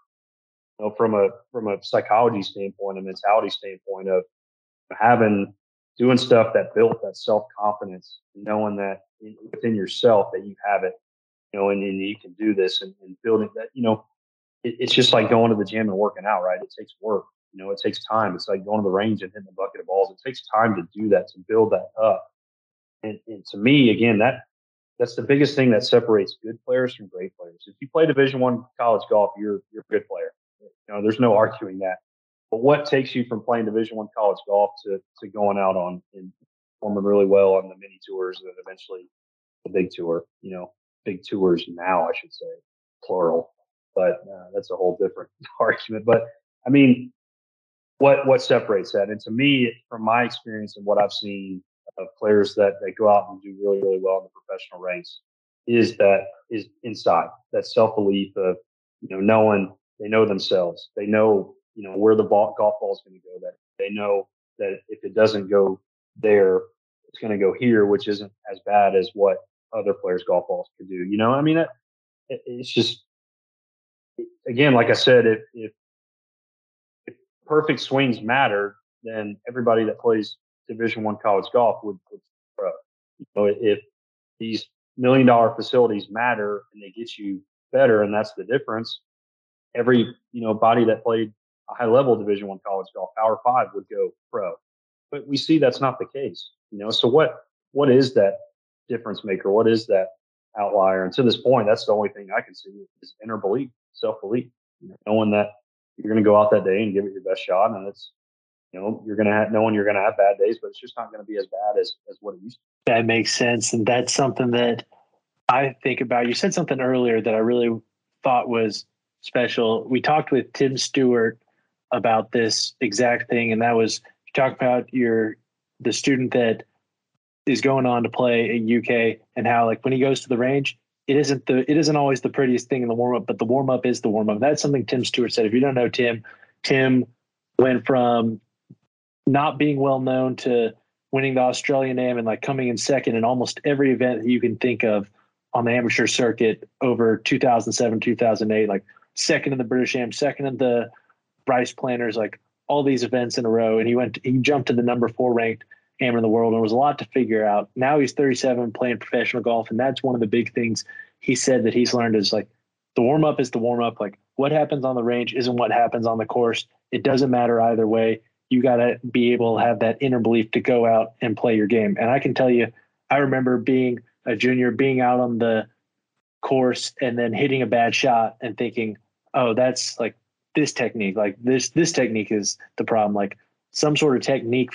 you know, from a from a psychology standpoint, a mentality standpoint of having doing stuff that built that self confidence, knowing that within yourself that you have it, you know, and, and you can do this and, and building that, you know, it, it's just like going to the gym and working out, right? It takes work. You know, it takes time. It's like going to the range and hitting a bucket of balls. It takes time to do that, to build that up. And, and to me, again, that that's the biggest thing that separates good players from great players. If you play Division One college golf, you're you're a good player. You know, there's no arguing that. But what takes you from playing Division One college golf to to going out on and performing really well on the mini tours and then eventually the big tour? You know, big tours now, I should say, plural. But uh, that's a whole different argument. But I mean, what what separates that? And to me, from my experience and what I've seen of players that, that go out and do really, really well in the professional ranks is that is inside that self belief of you know knowing they know themselves. They know you know where the ball, golf ball is going to go. That they know that if it doesn't go there, it's going to go here, which isn't as bad as what other players' golf balls could do. You know, I mean, it, it's just again, like I said, if, if if perfect swings matter, then everybody that plays Division One college golf would, would pro. If these million dollar facilities matter and they get you better, and that's the difference. Every you know body that played a high level Division One college golf, Power Five, would go pro. But we see that's not the case. You know, so what what is that difference maker? What is that outlier? And to this point, that's the only thing I can see is inner belief, self belief. Knowing that you're going to go out that day and give it your best shot, and it's you know you're going to have knowing you're going to have bad days, but it's just not going to be as bad as as what it used to. Be. That makes sense, and that's something that I think about. You said something earlier that I really thought was special. We talked with Tim Stewart about this exact thing, and that was you talk about your the student that is going on to play in UK and how like when he goes to the range, it isn't the it isn't always the prettiest thing in the warm up, but the warm up is the warm up. That's something Tim Stewart said. If you don't know Tim, Tim went from not being well known to winning the Australian Am and like coming in second in almost every event that you can think of on the amateur circuit over 2007, 2008, like second in the British Am, second in the Bryce Planters, like all these events in a row. And he went, he jumped to the number four ranked amateur in the world and it was a lot to figure out. Now he's 37 playing professional golf. And that's one of the big things he said that he's learned is like the warm up is the warm up. Like what happens on the range isn't what happens on the course. It doesn't matter either way you got to be able to have that inner belief to go out and play your game. And I can tell you, I remember being a junior, being out on the course and then hitting a bad shot and thinking, oh, that's like this technique. Like this, this technique is the problem. Like some sort of technique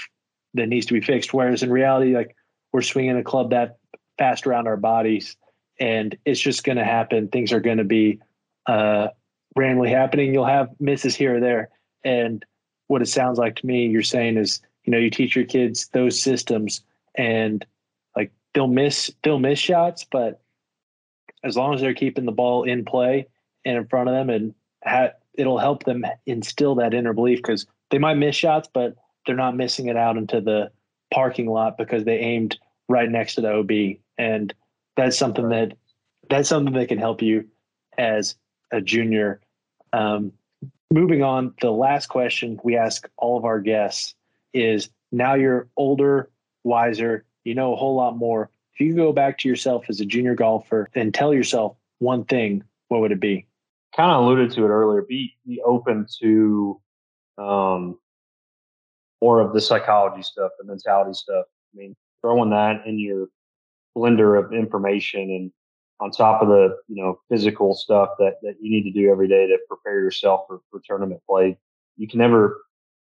that needs to be fixed. Whereas in reality, like we're swinging a club that fast around our bodies and it's just going to happen. Things are going to be uh, randomly happening. You'll have misses here or there. And what it sounds like to me you're saying is you know you teach your kids those systems and like they'll miss they'll miss shots but as long as they're keeping the ball in play and in front of them and ha- it'll help them instill that inner belief because they might miss shots but they're not missing it out into the parking lot because they aimed right next to the ob and that's something that that's something that can help you as a junior um, moving on, the last question we ask all of our guests is now you're older, wiser, you know a whole lot more. If you go back to yourself as a junior golfer and tell yourself one thing, what would it be? Kind of alluded to it earlier. Be be open to um, more of the psychology stuff, the mentality stuff. I mean, throwing that in your blender of information and on top of the you know physical stuff that that you need to do every day to prepare yourself for, for tournament play you can never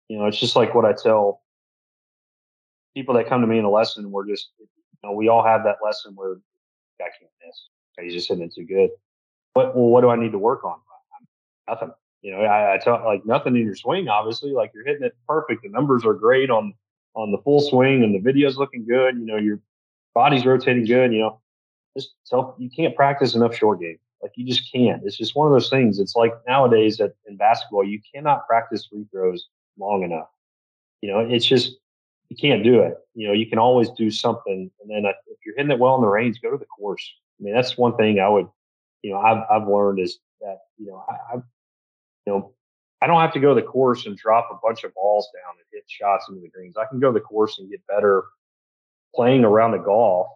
you know it's just like what i tell people that come to me in a lesson we're just you know we all have that lesson where i can't miss. He's just hitting it too good? What well what do i need to work on? Nothing you know I, I tell like nothing in your swing obviously like you're hitting it perfect the numbers are great on on the full swing and the video's looking good you know your body's rotating good you know just tell you can't practice enough short game. Like you just can't. It's just one of those things. It's like nowadays that in basketball, you cannot practice free throws long enough. You know, it's just you can't do it. You know, you can always do something. And then uh, if you're hitting it well in the range, go to the course. I mean, that's one thing I would, you know, I've, I've learned is that, you know, I, I've, you know, I don't have to go to the course and drop a bunch of balls down and hit shots into the greens. I can go to the course and get better playing around the golf.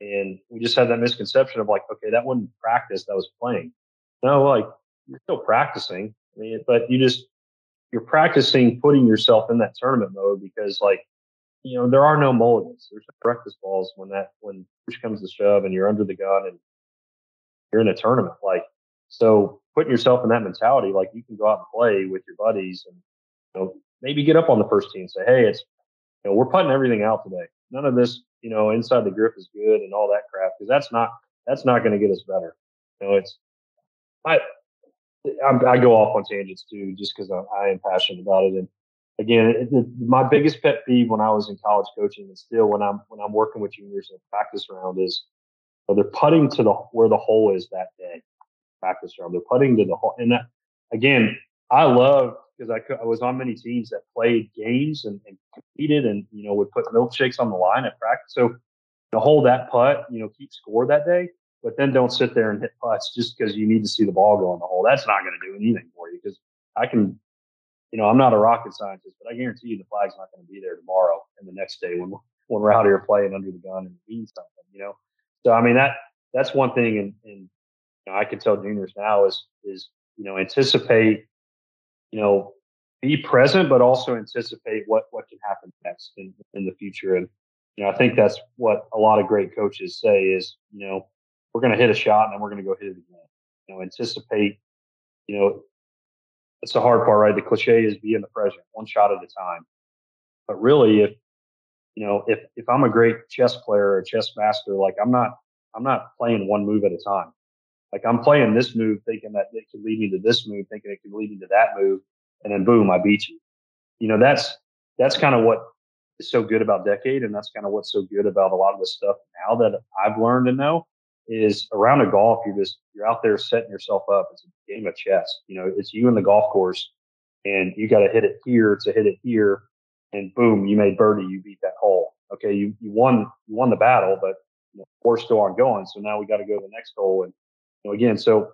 And we just had that misconception of like, okay, that wasn't practice, that was playing. No, like you're still practicing. I mean, but you just you're practicing putting yourself in that tournament mode because like, you know, there are no mulligans. There's no breakfast balls when that when push comes to shove and you're under the gun and you're in a tournament. Like so putting yourself in that mentality, like you can go out and play with your buddies and you know, maybe get up on the first tee and say, Hey, it's you know, we're putting everything out today. None of this, you know, inside the grip is good and all that crap because that's not that's not going to get us better. You know, it's I I'm, i go off on tangents too, just because I, I, am passionate about it. And again, it, it, my biggest pet peeve when I was in college coaching, and still when I'm when I'm working with juniors in a practice round, is well, they're putting to the where the hole is that day. Practice round, they're putting to the hole, and that, again, I love because I, I was on many teams that played games and, and competed, and you know would put milkshakes on the line at practice. So to hold that putt, you know, keep score that day but then don't sit there and hit putts just because you need to see the ball go in the hole. That's not going to do anything for you because I can, you know, I'm not a rocket scientist, but I guarantee you the flag's not going to be there tomorrow and the next day when when we're out here playing under the gun and means something, you know. So I mean that that's one thing, and, and you know, I can tell juniors now is is you know anticipate, you know, be present, but also anticipate what what can happen next in in the future. And you know, I think that's what a lot of great coaches say is, you know, we're going to hit a shot and then we're going to go hit it again. You know, anticipate, you know, that's the hard part, right? The cliche is be in the present, one shot at a time. But really, if, you know, if, if I'm a great chess player or chess master, like I'm not, I'm not playing one move at a time. Like I'm playing this move thinking that it could lead me to this move, thinking it could lead me to that move. And then boom, I beat you. You know, that's, that's kind of what is so good about DECADE. And that's kind of what's so good about a lot of the stuff now that I've learned to know is around a golf, you're just you're out there setting yourself up. It's a game of chess. You know, it's you and the golf course, and you got to hit it here to hit it here, and boom, you made birdie. You beat that hole. Okay, you you won you won the battle, but you know, we're still ongoing. So now we got to go to the next hole, and you know, again, so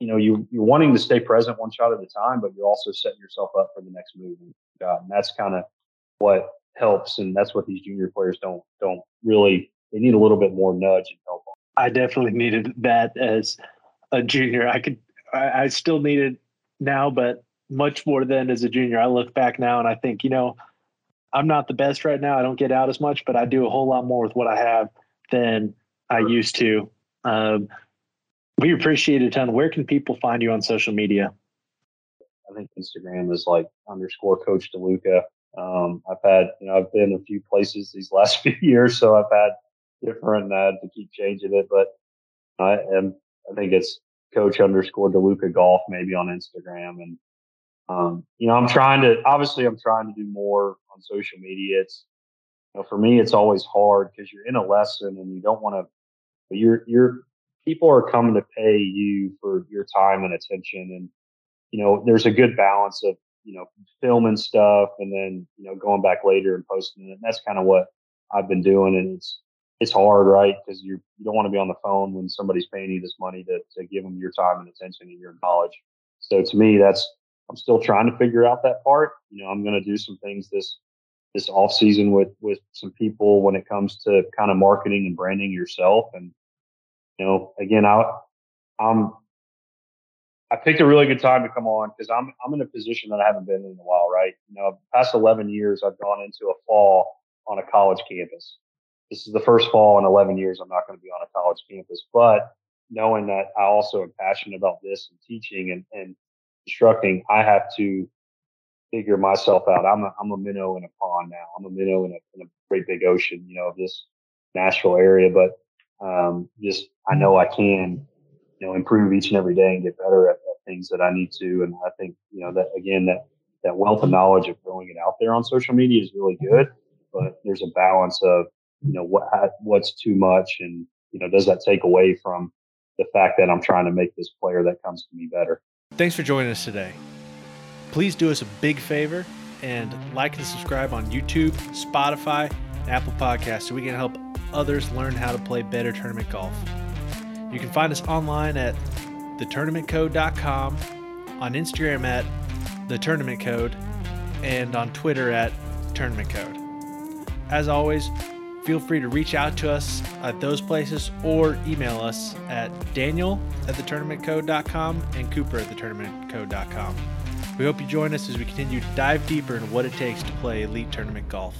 you know you you're wanting to stay present one shot at a time, but you're also setting yourself up for the next move, and, uh, and that's kind of what helps, and that's what these junior players don't don't really they need a little bit more nudge and help. On. I definitely needed that as a junior. I could, I, I still need it now, but much more than as a junior. I look back now and I think, you know, I'm not the best right now. I don't get out as much, but I do a whole lot more with what I have than I used to. Um, we appreciate it a ton. Where can people find you on social media? I think Instagram is like underscore Coach DeLuca. Um, I've had, you know, I've been a few places these last few years, so I've had different uh, to keep changing it. But I am, I think it's coach underscore DeLuca golf maybe on Instagram. And, um, you know, I'm trying to, obviously I'm trying to do more on social media. It's, you know, for me, it's always hard because you're in a lesson and you don't want to, you're, you're, people are coming to pay you for your time and attention. And, you know, there's a good balance of, you know, filming stuff and then, you know, going back later and posting it. And that's kind of what I've been doing. And it's, it's hard, right? Because you you don't want to be on the phone when somebody's paying you this money to to give them your time and attention and your knowledge. So to me, that's I'm still trying to figure out that part. You know, I'm going to do some things this this off season with with some people when it comes to kind of marketing and branding yourself. And you know, again, I I'm I picked a really good time to come on because I'm I'm in a position that I haven't been in a while, right? You know, past 11 years, I've gone into a fall on a college campus this is the first fall in 11 years I'm not going to be on a college campus. But knowing that I also am passionate about this and teaching and, and instructing, I have to figure myself out. I'm a, I'm a minnow in a pond now. I'm a minnow in a, in a great big ocean, you know, of this Nashville area. But um, just I know I can, you know, improve each and every day and get better at, at things that I need to. And I think, you know, that again, that that wealth of knowledge of throwing it out there on social media is really good. But there's a balance of you know what what's too much and you know does that take away from the fact that I'm trying to make this player that comes to me better. Thanks for joining us today. Please do us a big favor and like and subscribe on YouTube, Spotify, Apple Podcasts so we can help others learn how to play better tournament golf. You can find us online at thetournamentcode.com, on Instagram at the Tournament Code, and on Twitter at tournamentcode. As always, feel free to reach out to us at those places or email us at daniel at thetournamentcode.com and cooper at thetournamentcode.com. We hope you join us as we continue to dive deeper into what it takes to play elite tournament golf.